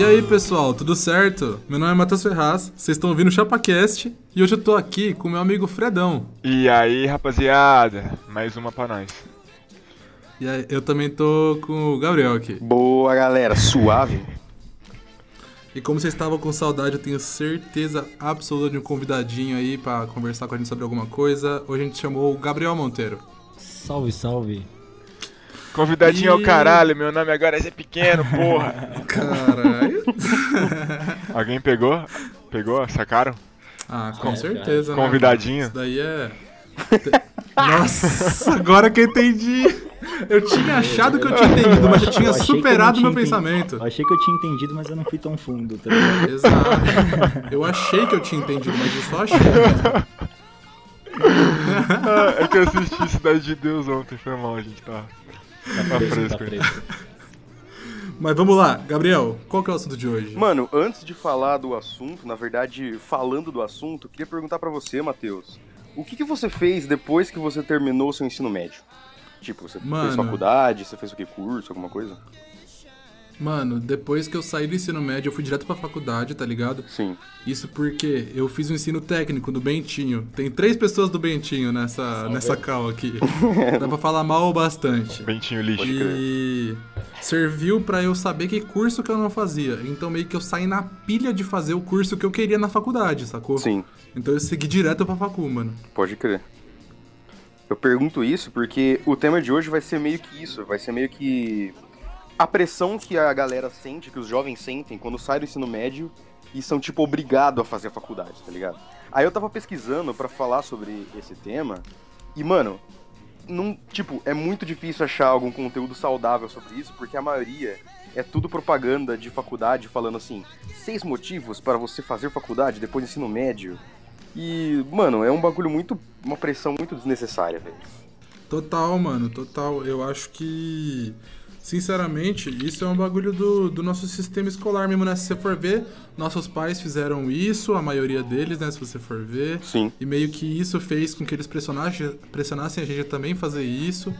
E aí, pessoal, tudo certo? Meu nome é Matheus Ferraz, vocês estão ouvindo o ChapaCast e hoje eu tô aqui com meu amigo Fredão. E aí, rapaziada, mais uma pra nós. E aí, eu também tô com o Gabriel aqui. Boa, galera, suave. E como vocês estavam com saudade, eu tenho certeza absoluta de um convidadinho aí pra conversar com a gente sobre alguma coisa. Hoje a gente chamou o Gabriel Monteiro. Salve, salve. Convidadinho E- ao caralho, meu nome agora é Zé Pequeno, porra. Caralho. Alguém pegou? Pegou? Sacaram? Ah, com É, certeza, né? Convidadinho. Isso daí é. Nossa, agora que eu entendi. Eu tinha achado que eu tinha entendido, mas eu tinha Eu eu superado não meu pensamento. Eu achei que eu tinha entendido, mas eu não fui tão fundo, tá ligado? Exato. Eu achei que eu tinha entendido, mas eu só achei. É que eu assisti Cidade de Deus ontem, foi mal, a gente tá. Tá fresco, fresco, tá fresco. Mas vamos lá, Gabriel, qual que é o assunto de hoje? Mano, antes de falar do assunto, na verdade, falando do assunto, queria perguntar pra você, Matheus. O que, que você fez depois que você terminou o seu ensino médio? Tipo, você Mano. fez faculdade, você fez o que, curso, alguma coisa? Mano, depois que eu saí do ensino médio, eu fui direto pra faculdade, tá ligado? Sim. Isso porque eu fiz um ensino técnico no Bentinho. Tem três pessoas do Bentinho nessa, nessa cal aqui. Dá pra falar mal bastante. Bentinho lixo. E serviu pra eu saber que curso que eu não fazia. Então meio que eu saí na pilha de fazer o curso que eu queria na faculdade, sacou? Sim, Então eu segui direto pra facu, mano. pode crer. Eu pergunto isso porque o tema de hoje vai ser meio que isso, vai ser meio que a pressão que a galera sente, que os jovens sentem quando saem do ensino médio e são, tipo, obrigados a fazer a faculdade, tá ligado? Aí eu tava pesquisando pra falar sobre esse tema e, mano, não, tipo, é muito difícil achar algum conteúdo saudável sobre isso, porque a maioria é tudo propaganda de faculdade falando assim, seis motivos para você fazer faculdade depois do ensino médio. E, mano, é um bagulho muito. uma pressão muito desnecessária, velho. Total, mano, total. Eu acho que, sinceramente, isso é um bagulho do, do nosso sistema escolar mesmo, né? Se você for ver, nossos pais fizeram isso, a maioria deles, né? Se você for ver. Sim. E meio que isso fez com que eles pressionassem, pressionassem a gente a também fazer isso.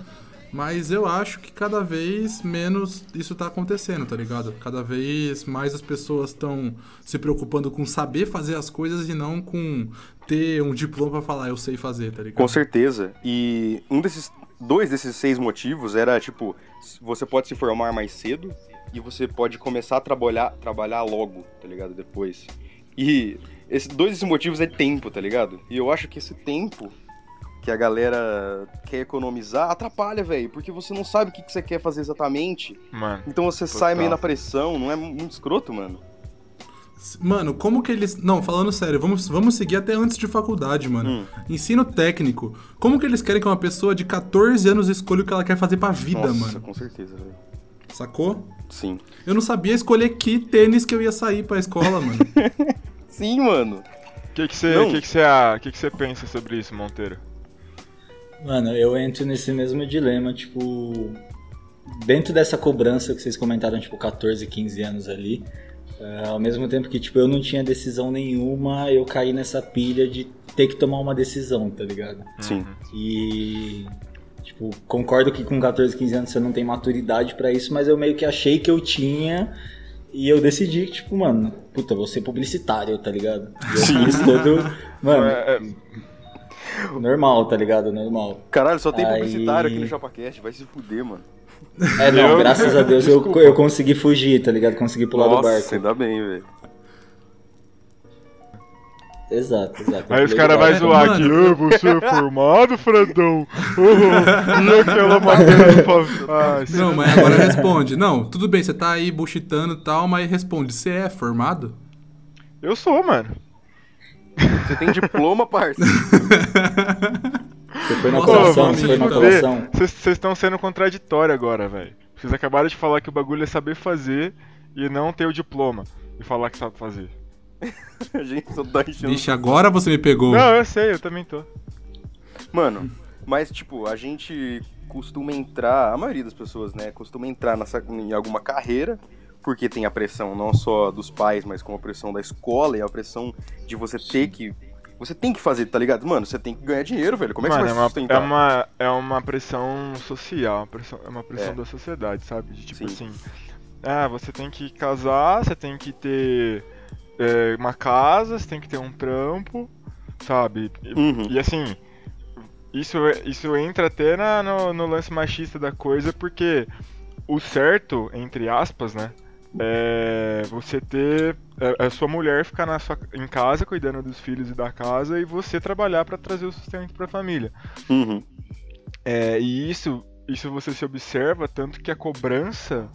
Mas eu acho que cada vez menos isso tá acontecendo, tá ligado? Cada vez mais as pessoas estão se preocupando com saber fazer as coisas e não com ter um diploma pra falar eu sei fazer, tá ligado? Com certeza. E um desses. Dois desses seis motivos era, tipo, você pode se formar mais cedo e você pode começar a trabalhar, trabalhar logo, tá ligado? Depois. E esse, dois desses motivos é tempo, tá ligado? E eu acho que esse tempo que a galera quer economizar atrapalha, velho. Porque você não sabe o que, que você quer fazer exatamente. Mano, Então você Total. sai meio na pressão, não é muito escroto, mano? Mano, como que eles. Não, falando sério, vamos, vamos seguir até antes de faculdade, mano. Hum. Ensino técnico. Como que eles querem que uma pessoa de 14 anos escolha o que ela quer fazer pra vida, Nossa, mano? com certeza, velho. Sacou? Sim. Eu não sabia escolher que tênis que eu ia sair pra escola, mano. Sim, mano. o que que você que que você ah, que que você pensa sobre isso, Monteiro? Mano, eu entro nesse mesmo dilema, tipo. Dentro dessa cobrança que vocês comentaram, tipo, 14, 15 anos ali. Eh, ao mesmo tempo que, tipo, eu não tinha decisão nenhuma, eu caí nessa pilha de ter que tomar uma decisão, tá ligado? Sim. E. Tipo, concordo que com 14, 15 anos você não tem maturidade pra isso, mas eu meio que achei que eu tinha. E eu decidi que, tipo, mano, puta, vou ser publicitário, tá ligado? E eu fiz todo. Mano, É, é, normal, tá ligado? Normal. Caralho, só tem Aí- publicitário aqui no ChapaCast, vai se fuder, mano. É, não, Eu- graças a Deus eu, eu consegui fugir, tá ligado? Consegui pular do Nossa, barco. ainda bem, velho. Exato, exato. Aí os caras do vão zoar aqui, "Ah, você é formado, Fredão? Oh, e aquela matéria pra... Ah, não, mas agora responde. Não, tudo bem, você tá aí buchitando e tal, mas responde. Você é formado? Eu sou, mano. Você tem diploma, parça? Você foi na colação, foi na se colação. Vocês estão sendo contraditórios agora, velho. Vocês acabaram de falar que o bagulho é saber fazer e não ter o diploma. E falar que sabe fazer. A gente só tá enchendo. Vixe, agora você me pegou. Não, eu sei, eu também tô. Mano, mas tipo, a gente costuma entrar, a maioria das pessoas, né, costuma entrar nessa, em alguma carreira, porque tem a pressão não só dos pais, mas com a pressão da escola e a pressão de você ter que. Você tem que fazer, tá ligado? Mano, você tem que ganhar dinheiro, velho. Como é que Mano, você é vai uma, se sustentar? é, uma, é uma pressão social, uma pressão, é uma pressão É. da sociedade, sabe? De tipo Sim. assim, ah, você tem que casar, você tem que ter é, uma casa, você tem que ter um trampo, sabe? E, Uhum. e assim, isso, isso entra até na- no, no lance machista da coisa, porque o certo, entre aspas, né? É você ter é, a sua mulher ficar na sua, em casa cuidando dos filhos e da casa e você trabalhar pra trazer o sustento pra família. Uhum. É, e isso, isso você se observa tanto que a cobrança.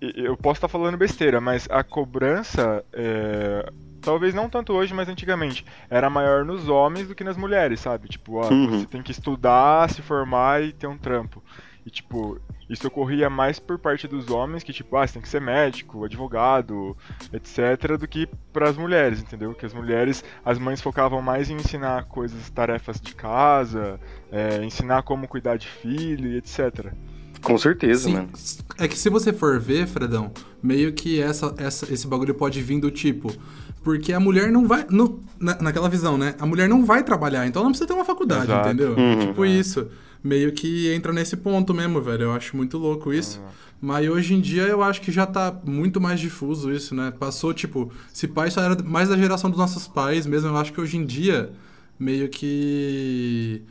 Eu posso estar falando besteira, mas a cobrança, é, talvez não tanto hoje, mas antigamente, era maior nos homens do que nas mulheres, sabe? Tipo, ó, Uhum. você tem que estudar, se formar e ter um trampo. E tipo, isso ocorria mais por parte dos homens, que tipo, ah, você tem que ser médico, advogado, etc, do que para as mulheres, entendeu? Que as mulheres, as mães focavam mais em ensinar coisas, tarefas de casa, é, ensinar como cuidar de filho etc. Com certeza, Sim, mano. é que se você for ver, Fredão, meio que essa, essa, esse bagulho pode vir do tipo. Porque a mulher não vai. No, na, naquela visão, né? A mulher não vai trabalhar, então ela não precisa ter uma faculdade, Exato. entendeu? Uhum. Tipo isso. Meio que entra nesse ponto mesmo, velho. Eu acho muito louco isso. Mas hoje em dia eu acho que já tá muito mais difuso isso, né? Passou, tipo, se pai só era mais da geração dos nossos pais mesmo, eu acho que hoje em dia, meio que.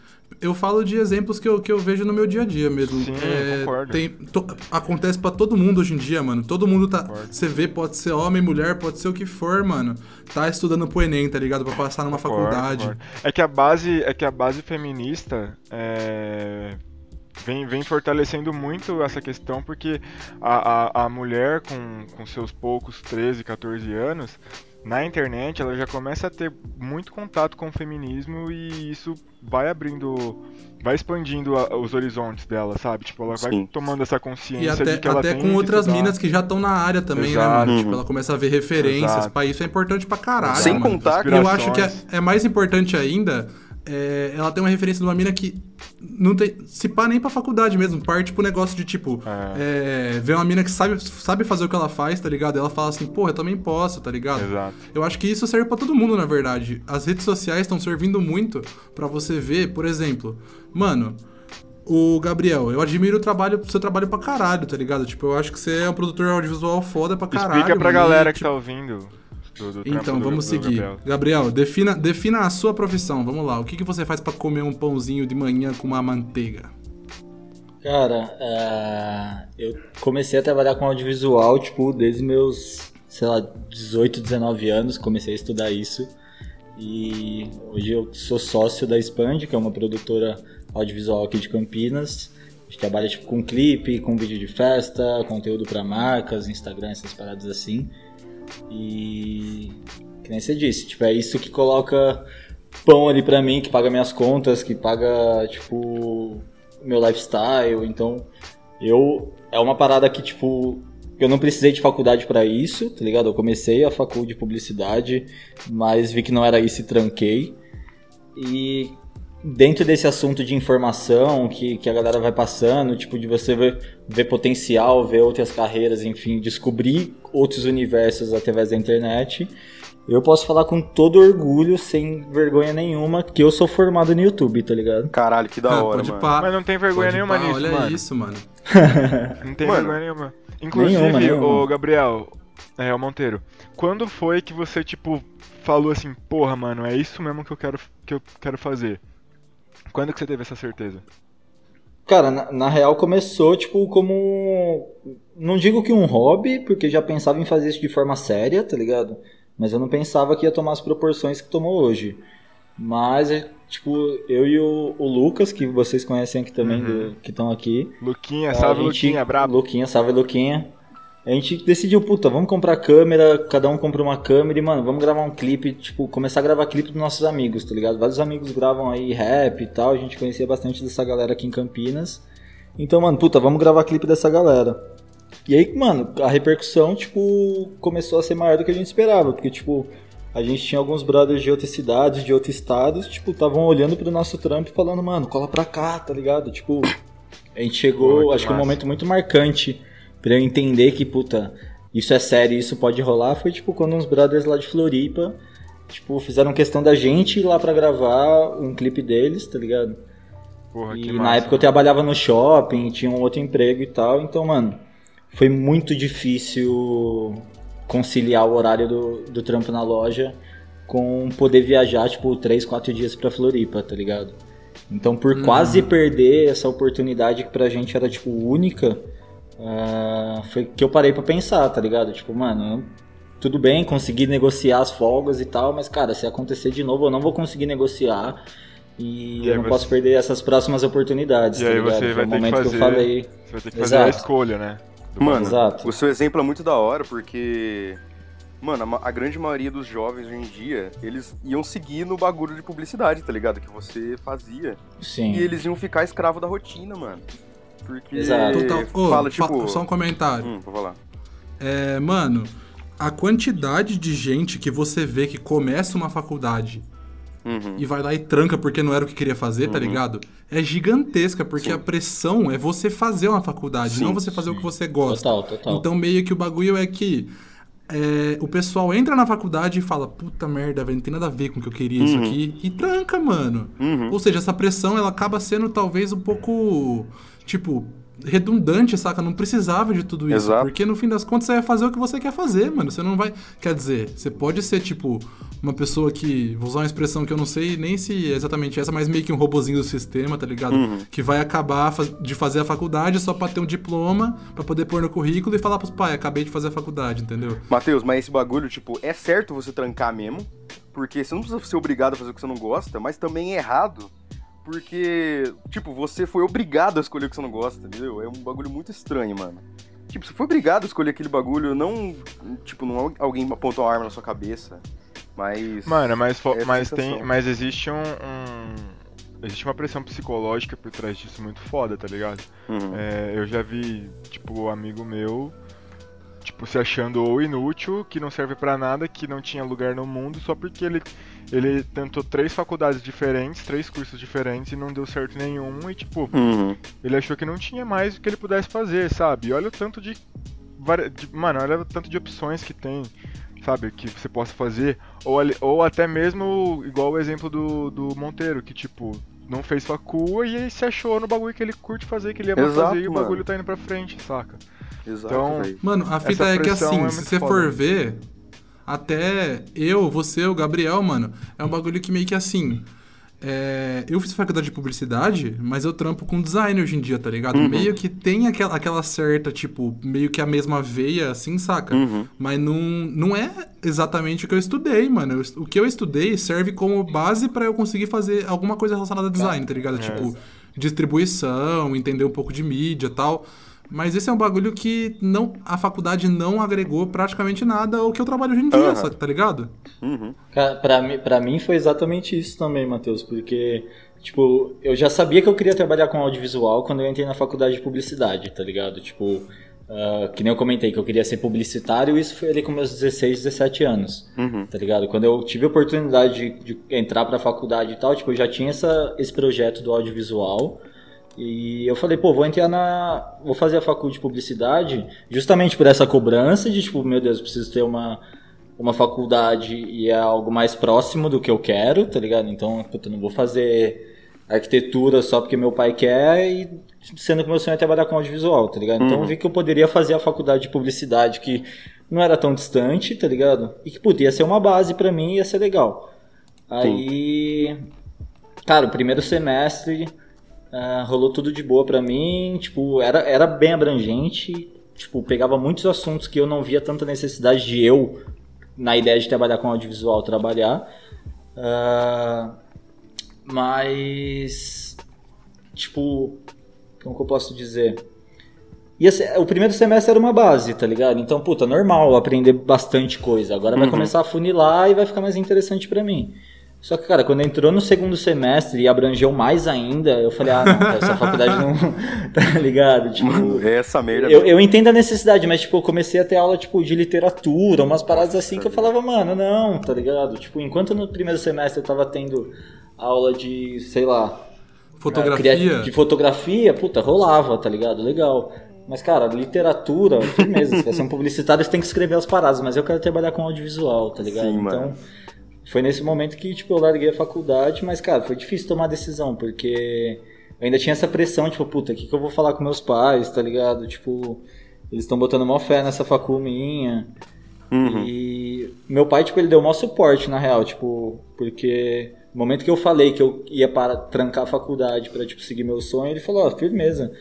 Eu falo de exemplos que eu, que eu vejo no meu dia a dia mesmo. Sim, É, concordo. Tem, to- acontece pra todo mundo hoje em dia, mano. Todo mundo tá. Você vê, pode ser homem, mulher, pode ser o que for, mano. Tá estudando pro Enem, tá ligado? Pra passar numa Concordo, faculdade. concordo. É que a base, é que a base feminista é, vem, vem fortalecendo muito essa questão, porque a, a, a mulher com, com seus poucos 13, 14 anos, na internet ela já começa a ter muito contato com o feminismo e isso vai abrindo, vai expandindo a- os horizontes dela, sabe? Tipo, ela vai Sim. tomando essa E consciência até, de que ela até tem com outras estudar. minas que já estão na área também, né, Exato. mano? Tipo, Uhum. ela começa a ver referências. Pra isso é importante pra caralho. Sem mano. contar que- E eu acho que é, é mais importante ainda. É, ela tem uma referência de uma mina que não tem. Se pá nem pra faculdade mesmo. Parte pro negócio de tipo. É, ver uma mina que sabe, sabe fazer o que ela faz, tá ligado? E ela fala assim, porra, eu também posso, tá ligado? Exato. Eu acho que isso serve pra todo mundo, na verdade. As redes sociais estão servindo muito pra você ver, por exemplo, mano, o Gabriel, eu admiro o trabalho, seu trabalho pra caralho, tá ligado? Tipo, eu acho que você é um produtor audiovisual foda pra caralho. Explica pra mano, galera que tipo, tá ouvindo. Do- do Então, vamos do seguir. Gabriel. Gabriel, defina, defina a sua profissão. Vamos lá. O que, que você faz pra comer um pãozinho de manhã com uma manteiga? Cara, é, eu comecei a trabalhar com audiovisual, tipo, desde meus, sei lá, 18, 19 anos, comecei a estudar isso. E hoje eu sou sócio da Expand, que é uma produtora audiovisual aqui de Campinas. A gente trabalha tipo, com clipe, com vídeo de festa, conteúdo para marcas, Instagram, essas paradas assim. E que nem você disse, tipo, é isso que coloca pão ali pra mim, que paga minhas contas, que paga, tipo, meu lifestyle. Então, eu é uma parada que, tipo, eu não precisei de faculdade pra isso, tá ligado? Eu comecei a faculdade de publicidade, mas vi que não era isso e tranquei. E dentro desse assunto de informação que, que a galera vai passando, tipo, de você ver, ver potencial, ver outras carreiras, enfim, descobrir outros universos através da internet, eu posso falar com todo orgulho, sem vergonha nenhuma, que eu sou formado no YouTube, tá ligado? Caralho, que da Ah, hora, pode mano. pá. Mas não tem vergonha Pode nenhuma pá, nisso, Olha mano. isso, mano. Não tem Mano. vergonha nenhuma. Inclusive, Nenhuma, nenhuma. ô Gabriel, é, o Monteiro, quando foi que você, tipo, falou assim, porra, mano, é isso mesmo que eu quero, que eu quero fazer? Quando que você teve essa certeza? Cara, na, na real começou, tipo, como. Não digo que um hobby, porque já pensava em fazer isso de forma séria, tá ligado? Mas eu não pensava que ia tomar as proporções que tomou hoje. Mas, é, tipo, eu e o, o Lucas, que vocês conhecem aqui também, Uhum. do- que estão aqui. Luquinha, salve gente- Luquinha, brabo. Luquinha, salve Luquinha. A gente decidiu, puta, vamos comprar câmera, cada um compra uma câmera e, mano, vamos gravar um clipe, tipo, começar a gravar clipe dos nossos amigos, tá ligado? Vários amigos gravam aí rap e tal, a gente conhecia bastante dessa galera aqui em Campinas. Então, mano, puta, vamos gravar clipe dessa galera. E aí, mano, a repercussão, tipo, começou a ser maior do que a gente esperava, porque, tipo, a gente tinha alguns brothers de outras cidades, de outros estados, tipo, estavam olhando pro nosso trampo e falando, mano, cola pra cá, tá ligado? Tipo, a gente chegou, Pô, que acho que um massa. momento muito marcante pra eu entender que, puta, isso é sério, isso pode rolar, foi, tipo, quando uns brothers lá de Floripa, tipo, fizeram questão da gente ir lá pra gravar um clipe deles, tá ligado? Porra, que E massa. na época eu trabalhava no shopping, tinha um outro emprego e tal, então, mano, foi muito difícil conciliar o horário do, do trampo na loja com poder viajar, tipo, 3, 4 dias pra Floripa, tá ligado? Então, por Hum. quase perder essa oportunidade que pra gente era, tipo, única, ah, foi que eu parei pra pensar, tá ligado? Tipo, mano, tudo bem, consegui negociar as folgas e tal, mas, cara, se acontecer de novo, eu não vou conseguir negociar e, E eu não você- posso perder essas próximas oportunidades, E tá aí ligado? você Foi vai o ter que momento que, eu fazer- falei. Você vai ter que fazer a Exato. escolha, né? Do Mano, Exato. o seu exemplo é muito da hora, porque, mano, a a, grande maioria dos jovens hoje em dia, eles iam seguir no bagulho de publicidade, tá ligado? Que você fazia. Sim. E eles iam ficar escravo da rotina, mano. Porque Exato. Total. Ô, fala, fa- tipo... só um comentário. Hum, vou falar. É, mano, a quantidade de gente que você vê que começa uma faculdade Uhum. e vai lá e tranca porque não era o que queria fazer, tá Uhum. ligado? É gigantesca, porque Sim. a pressão é você fazer uma faculdade, Sim, não você fazer o sim. que você gosta. Total, total. Então, meio que o bagulho é que é, o pessoal entra na faculdade e fala: puta merda, velho, não tem nada a ver com o que eu queria isso Uhum. aqui, e tranca, mano. Uhum. Ou seja, essa pressão ela acaba sendo talvez um pouco, tipo, redundante, saca? Não precisava de tudo isso. Exato. Porque no fim das contas você vai fazer o que você quer fazer, mano. Você não vai. Quer dizer, você pode ser, tipo, uma pessoa que. Vou usar uma expressão que eu não sei nem se é exatamente essa, mas meio que um robozinho do sistema, tá ligado? Uhum. Que vai acabar de fazer a faculdade só pra ter um diploma, pra poder pôr no currículo e falar pros pais, acabei de fazer a faculdade, entendeu? Matheus, mas esse bagulho, tipo, é certo você trancar mesmo, porque você não precisa ser obrigado a fazer o que você não gosta, mas também é errado, porque, tipo, você foi obrigado a escolher o que você não gosta, entendeu? É um bagulho muito estranho, mano. Tipo, você foi obrigado a escolher aquele bagulho, não, tipo, não alguém apontou uma arma na sua cabeça, mas... Mano, mas, É mas, sensação. tem, mas existe um, um- Existe uma pressão psicológica por trás disso muito foda, tá ligado? Uhum. É, eu já vi, tipo, amigo meu, tipo, se achando ou inútil, que não serve pra nada, que não tinha lugar no mundo, só porque ele, ele tentou três faculdades diferentes, três cursos diferentes e não deu certo nenhum, e tipo, Uhum. ele achou que não tinha mais o que ele pudesse fazer, sabe? E olha o tanto de, Mano, olha o tanto de opções que tem, sabe? Que você possa fazer. Ou, ou até mesmo, igual o exemplo do, do Monteiro, que tipo, não fez facua e aí se achou no bagulho que ele curte fazer, que ele ama Exato, fazer e o mano. bagulho tá indo pra frente, saca? Exato, Então. Mano, a fita é que assim, é se você foda. for ver, até eu, você, o Gabriel, mano, é um bagulho que meio que assim. é, eu fiz faculdade de publicidade, mas eu trampo com design hoje em dia, tá ligado? Uhum. Meio que tem aquela, aquela certa, tipo, meio que a mesma veia, assim, saca? Uhum. Mas não, não é exatamente o que eu estudei, mano. Eu o que eu estudei serve como base pra eu conseguir fazer alguma coisa relacionada a design, tá ligado? É. Tipo, distribuição, entender um pouco de mídia e tal. Mas esse é um bagulho que não, a faculdade não agregou praticamente nada ao que eu trabalho hoje em dia, Aham. sabe? tá ligado? Uhum. Cara, pra mim, pra mim foi exatamente isso também, Matheus, porque, tipo, eu já sabia que eu queria trabalhar com audiovisual quando eu entrei na faculdade de publicidade, tá ligado? Tipo, ah, que nem eu comentei, que eu queria ser publicitário, isso foi ali com meus 16, 17 anos, Uhum. tá ligado? Quando eu tive a oportunidade de, de entrar pra faculdade e tal, tipo, eu já tinha essa, esse projeto do audiovisual, e eu falei, pô, vou entrar na. Vou fazer a faculdade de publicidade justamente por essa cobrança de, tipo, meu Deus, preciso ter uma, uma faculdade e é algo mais próximo do que eu quero, tá ligado? Então, puta, eu não vou fazer arquitetura só porque meu pai quer e sendo que meu sonho é trabalhar com audiovisual, tá ligado? Então eu vi que eu poderia fazer a faculdade de publicidade que não era tão distante, tá ligado? E que podia ser uma base pra mim e ia ser legal. Aí, cara, o primeiro semestre ah, rolou tudo de boa pra mim, tipo, era, era bem abrangente, tipo, pegava muitos assuntos que eu não via tanta necessidade de eu, na ideia de trabalhar com audiovisual, trabalhar. Ah, mas, tipo, como que eu posso dizer? Ser- o primeiro semestre era uma base, tá ligado? Então, puta, normal aprender bastante coisa. Agora vai Uhum. começar a funilar e vai ficar mais interessante pra mim. Só que, cara, quando entrou no segundo semestre e abrangeu mais ainda, eu falei, ah, não, cara, essa faculdade não. tá ligado? Tipo. É essa merda. Eu, eu entendo a necessidade, mas, tipo, eu comecei a ter aula, tipo, de literatura, umas paradas assim que eu falava, mano, não, tá ligado? Tipo, enquanto no primeiro semestre eu tava tendo aula de, sei lá, Fotografia. de fotografia, puta, rolava, tá ligado? Legal. Mas, cara, literatura, firmeza. Se você é um publicitário, você tem que escrever as paradas, mas eu quero trabalhar com audiovisual, tá ligado? Sim, então, mano. Foi nesse momento que, tipo, eu larguei a faculdade, mas, cara, foi difícil tomar a decisão, porque eu ainda tinha essa pressão, tipo, puta, o que, que eu vou falar com meus pais, tá ligado? Tipo, eles estão botando mó fé nessa facu minha. Uhum. E meu pai, tipo, ele deu maior suporte, na real, tipo, porque no momento que eu falei que eu ia para trancar a faculdade para tipo, seguir meu sonho, ele falou, ó, firmeza,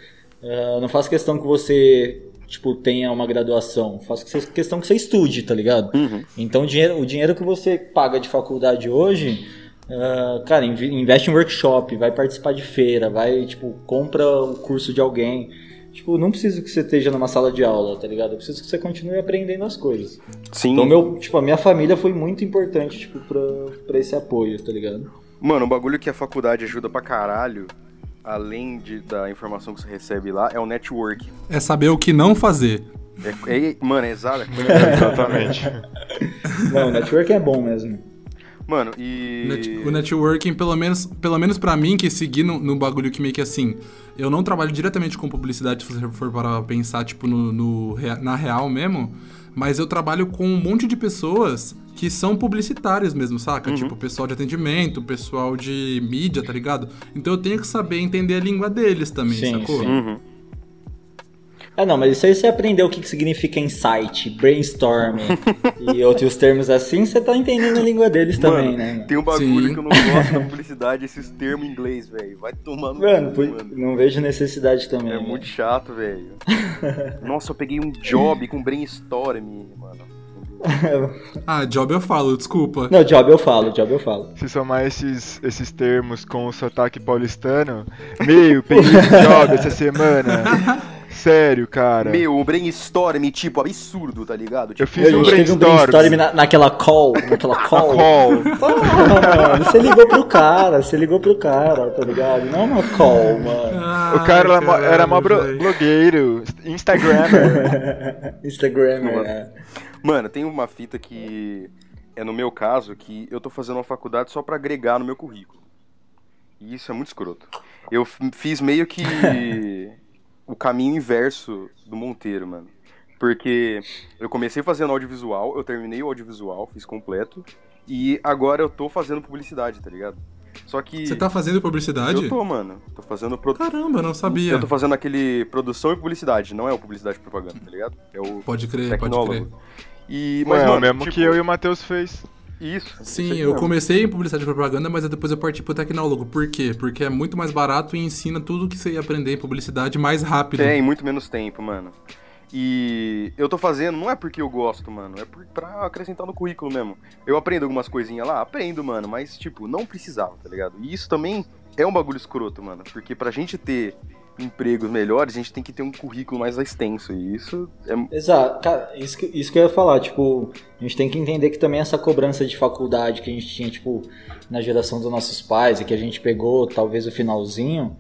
uh, não faço questão que você, tipo, tenha uma graduação, faço questão que você estude, tá ligado? Uhum. Então o dinheiro, o dinheiro que você paga de faculdade hoje, uh, cara, investe em workshop, vai participar de feira, vai, tipo, compra o curso de alguém, Tipo, não preciso que você esteja numa sala de aula, tá ligado? Eu preciso que você continue aprendendo as coisas. Sim. Então, meu, tipo, a minha família foi muito importante, tipo, pra, pra esse apoio, tá ligado? Mano, um bagulho que a faculdade ajuda pra caralho, além de, da informação que você recebe lá, é o network. É saber o que não fazer. É, é, mano, é exato. Exatamente. Não, o network é bom mesmo. Mano, e. Net- O networking, pelo menos, pelo menos pra mim, que segui no, no bagulho que meio que assim. Eu não trabalho diretamente com publicidade, se você for para pensar, tipo, no, no na real mesmo. Mas eu trabalho com um monte de pessoas que são publicitários mesmo, saca? Tipo, pessoal de atendimento, pessoal de mídia, tá ligado? Então eu tenho que saber entender a língua deles também, Sim, sacou? sim. Uhum. É, não, mas isso aí você aprendeu o que, que significa insight, brainstorming e outros termos assim, você tá entendendo a língua deles também, Mano, né? mano? Tem um bagulho Sim. que eu não gosto na publicidade, esses termos em inglês, velho. Vai tomando. Mano, cu, mano. não vejo necessidade também. É né? muito chato, velho. Nossa, eu peguei um job com brainstorm, mano. Ah, job eu falo, desculpa. Não, job eu falo, job eu falo. Se somar esses, esses termos com o sotaque paulistano, meu, peguei esse job essa semana. Sério, cara. Meu, um brainstorm, tipo, absurdo, tá ligado? Eu Tipo, fiz a um gente teve um brainstorm. brainstorm na, naquela call, naquela call. call. Ah, mano, você ligou pro cara, você ligou pro cara, tá ligado? Não é uma call, mano. O cara era, mó- Ai, era mó blogueiro, Instagrammer. Instagram, Mano. né? Mano, tem uma fita que é no meu caso que eu tô fazendo uma faculdade só pra agregar no meu currículo. E isso é muito escroto. Eu fiz meio que o caminho inverso do Monteiro, mano. Porque eu comecei fazendo audiovisual, eu terminei o audiovisual, fiz completo, e agora eu tô fazendo publicidade, tá ligado? Só que Você tá fazendo publicidade? eu tô, mano. Tô fazendo pro... Caramba, não sabia. Eu tô fazendo aquele produção e publicidade, não é o publicidade e propaganda, tá ligado? É o Pode crer, pode tecnólogo. crer. E, Mas mas, é mano, o mesmo tipo, que eu e o Matheus fez. Isso. Sim, eu comecei em publicidade e propaganda, mas depois eu parti pro tecnólogo. Por quê? Porque é muito mais barato e ensina tudo que você ia aprender em publicidade mais rápido. Tem muito menos tempo, mano. E eu tô fazendo, não é porque eu gosto, mano, é por, pra acrescentar no currículo mesmo. Eu aprendo algumas coisinhas lá, aprendo, mano, mas, tipo, não precisava, tá ligado? E isso também é um bagulho escroto, mano, porque pra gente ter empregos melhores, a gente tem que ter um currículo mais extenso, e isso é... Exato, cara, isso que, isso que eu ia falar, tipo, a gente tem que entender que também essa cobrança de faculdade que a gente tinha, tipo, na geração dos nossos pais e que a gente pegou talvez o finalzinho,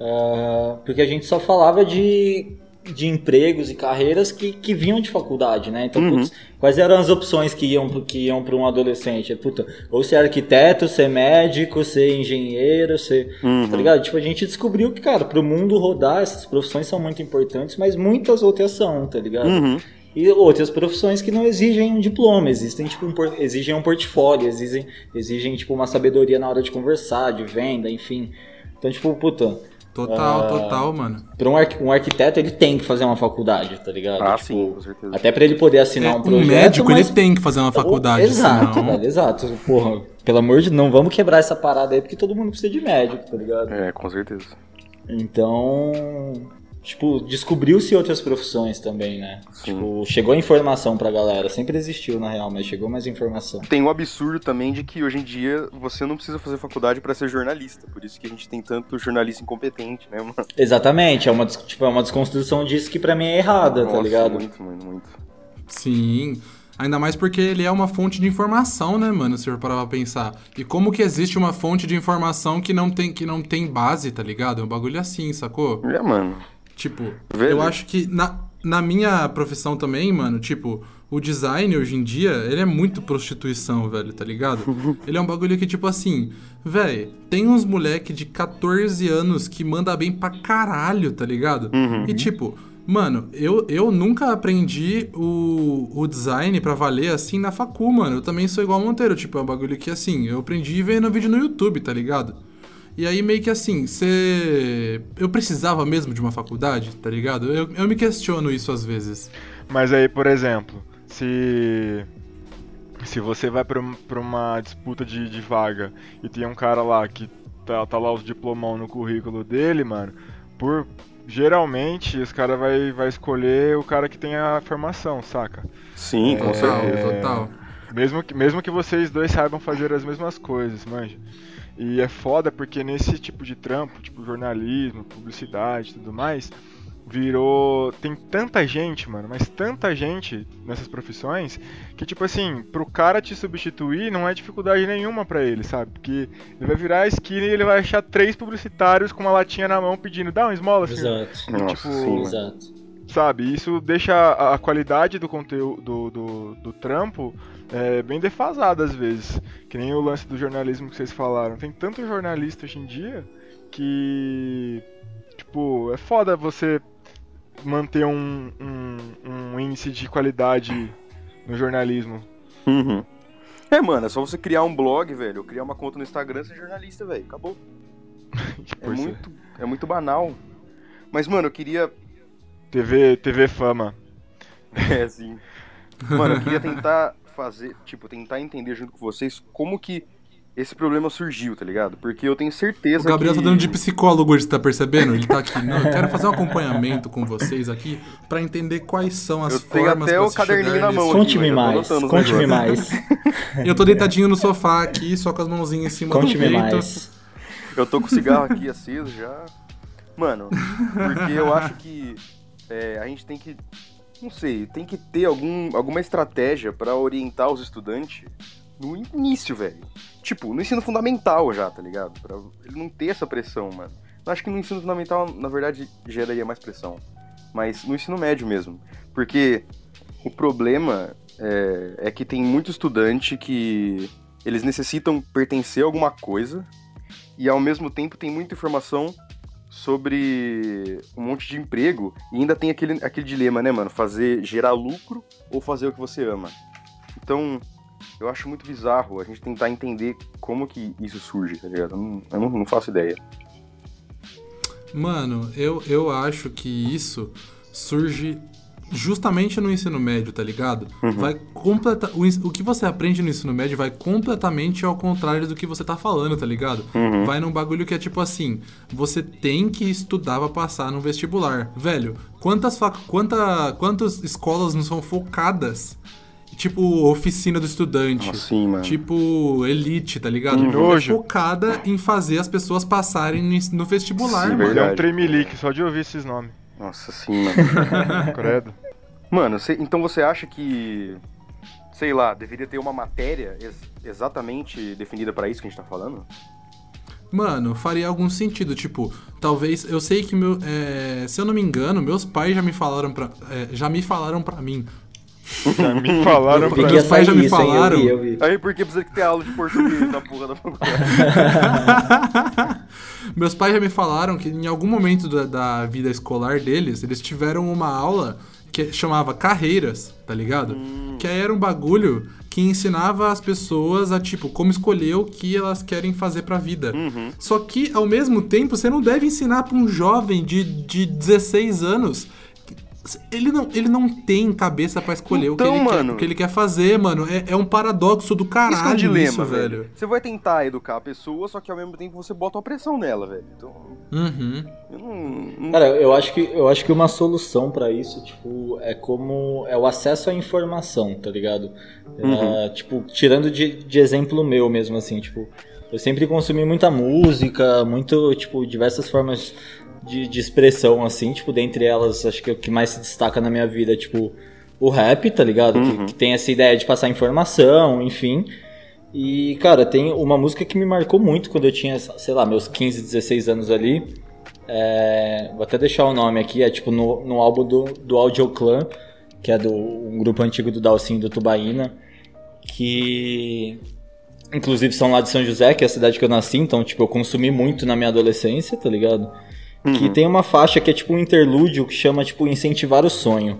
ah, porque a gente só falava de, de empregos e carreiras que, que vinham de faculdade, né? Então, Uhum. putz, quais eram as opções que iam, que iam para um adolescente? Puta, ou ser arquiteto, ser médico, ser engenheiro, ser Uhum. Tá ligado? Tipo, a gente descobriu que, cara, pro mundo rodar, essas profissões são muito importantes, mas muitas outras são, tá ligado? Uhum. E outras profissões que não exigem um diploma, existem, tipo, um exigem um portfólio, exigem, exigem, tipo, uma sabedoria na hora de conversar, de venda, enfim. Então, tipo, puta, Total, Ah. total, mano. pra um, arqu- um arquiteto ele tem que fazer uma faculdade, tá ligado? Ah, Tipo, sim, com certeza. Até pra ele poder assinar É, um um projeto. médico, mas... ele tem que fazer uma faculdade, Exato, senão... velho, exato. Porra, pelo amor de não vamos quebrar essa parada aí, porque todo mundo precisa de médico, tá ligado? É, com certeza. Então, tipo, descobriu-se outras profissões também, né? Sim. Tipo, chegou a informação pra galera. Sempre existiu, na real, mas chegou mais informação. Tem o absurdo também de que hoje em dia você não precisa fazer faculdade pra ser jornalista, por isso que a gente tem tanto jornalista incompetente, né, mano? Exatamente, é uma, tipo, é uma desconstrução disso que pra mim é errada, tá Nossa, ligado? muito, muito, muito. Sim. Ainda mais porque ele é uma fonte de informação, né, mano? Se for parar pra pensar. E como que existe uma fonte de informação que não tem, que não tem base, tá ligado? É um bagulho assim, sacou? É, mano. Tipo, eu acho que na, na minha profissão também, mano, tipo, o design hoje em dia, ele é muito prostituição, velho, tá ligado? ele é um bagulho que, tipo assim, velho, tem uns moleque de 14 anos que manda bem pra caralho, tá ligado? E tipo, mano, eu, eu nunca aprendi o, o design pra valer assim na facu, mano. Eu também sou igual Monteiro, tipo, é um bagulho que assim, eu aprendi vendo vídeo no YouTube, tá ligado? E aí meio que assim, você. Eu precisava mesmo de uma faculdade, tá ligado? Eu, eu me questiono isso às vezes. Mas aí, por exemplo, se. Se você vai pra, pra uma disputa de, de vaga e tem um cara lá que tá, tá lá os diplomão no currículo dele, mano, por. Geralmente os caras vai, vai escolher o cara que tem a formação, saca? Sim, com É, Total, certeza. total. Mesmo que, mesmo que vocês dois saibam fazer as mesmas coisas, manja. E é foda porque nesse tipo de trampo, tipo jornalismo, publicidade e tudo mais, virou. Tem tanta gente, mano, mas tanta gente nessas profissões que, tipo assim, pro cara te substituir não é dificuldade nenhuma pra ele, sabe? Porque ele vai virar a esquina e ele vai achar três publicitários com uma latinha na mão pedindo, dá uma esmola, filho. Exato. Nossa, tipo, sim. Exato. Sabe? Isso deixa a, a qualidade do conteúdo do, do, do trampo é, bem defasada às vezes. Que nem o lance do jornalismo que vocês falaram. Tem tanto jornalista hoje em dia que. Tipo, é foda você manter um, um, um índice de qualidade no jornalismo. Uhum. É, mano, é só você criar um blog, velho, criar uma conta no Instagram e ser jornalista, velho. Acabou. É é. muito, é muito banal. Mas, mano, eu queria. TV, TV Fama. É, assim. Mano, eu queria tentar fazer, tipo, tentar entender junto com vocês como que esse problema surgiu, tá ligado? Porque eu tenho O certeza Gabriel que... tá dando de psicólogo hoje, tá percebendo? Ele tá aqui. Não, eu quero fazer um acompanhamento com vocês aqui pra entender quais são as Eu tenho formas até pra o se caderninho na mão. Conte-me mais. Conte-me mais. Eu tô deitadinho no sofá aqui, só com as mãozinhas em cima do Conte-me peito. mais. Eu tô com o cigarro aqui aceso já. Mano, porque eu acho que é, a gente tem que. Não sei, tem que ter algum, alguma estratégia pra orientar os estudantes no início, velho. Tipo, no ensino fundamental já, tá ligado? Pra ele não ter essa pressão, mano. Eu acho que no ensino fundamental, na verdade, geraria mais pressão. Mas no ensino médio mesmo. Porque o problema é, é que tem muito estudante que eles necessitam pertencer a alguma coisa e ao mesmo tempo tem muita informação sobre um monte de emprego e ainda tem aquele, aquele dilema, né, mano? Fazer gerar lucro ou fazer o que você ama. Então, eu acho muito bizarro a gente tentar entender como que isso surge, tá ligado? Eu não, eu não, não faço ideia. Mano, eu, eu acho que isso surge justamente no ensino médio, tá ligado? Vai completa o, o que você aprende no ensino médio vai completamente ao contrário do que você tá falando, tá ligado? Vai num bagulho que é tipo assim, você tem que estudar pra passar no vestibular. Velho, quantas fac... Quanta... quantas escolas não são focadas tipo oficina do estudante, Assim, mano. tipo elite, tá ligado? Que nojo. É focada em fazer as pessoas passarem no, vestibular, Sim, mano. É um tremelique só de ouvir esses nomes. Nossa, sim, mano. Credo. Mano, cê- então você acha que, sei lá, deveria ter uma matéria ex- exatamente definida pra isso que a gente tá falando? Mano, faria algum sentido, tipo, talvez, eu sei que meu, é, se eu não me engano, meus pais já me falaram pra, é, já me falaram pra mim. Já me falaram pra que Meus pais já me isso, hein? falaram. Eu vi, eu vi. Aí por que precisa ter aula de português na porra da faculdade? Meus pais já me falaram que em algum momento da, da vida escolar deles, eles tiveram uma aula que chamava Carreiras, tá ligado? Que aí era um bagulho que ensinava as pessoas a, tipo, como escolher o que elas querem fazer pra vida. Só que, ao mesmo tempo, você não deve ensinar pra um jovem de, de 16 anos. Ele não, ele não tem cabeça pra escolher o, que Então, ele quer, mano. o que ele quer fazer, mano. É, é um paradoxo do caralho isso é um dilema, isso, velho. Você vai tentar educar a pessoa, só que ao mesmo tempo você bota uma pressão nela, velho. Então, Uhum. eu não... não- Cara, eu acho que eu acho que uma solução pra isso, tipo, é como é o acesso à informação, tá ligado? É, tipo, tirando de, de exemplo meu mesmo assim, tipo, eu sempre consumi muita música, muito, tipo, diversas formas de, de expressão assim, tipo, dentre elas, acho que o que mais se destaca na minha vida é tipo o rap, tá ligado? Que- Uhum. Que, tem essa ideia de passar informação, enfim. E, cara, tem uma música que me marcou muito quando eu tinha, sei lá, meus 15, 16 anos ali. É, vou até deixar o nome aqui, é tipo no, no álbum do, do Audio Clan, que é do um grupo antigo do Dalcin do Tubaína, que inclusive são lá de São José, que é a cidade que eu nasci, então tipo, eu consumi muito na minha adolescência, tá ligado? Que tem uma faixa que é tipo um interlúdio que chama tipo incentivar o sonho.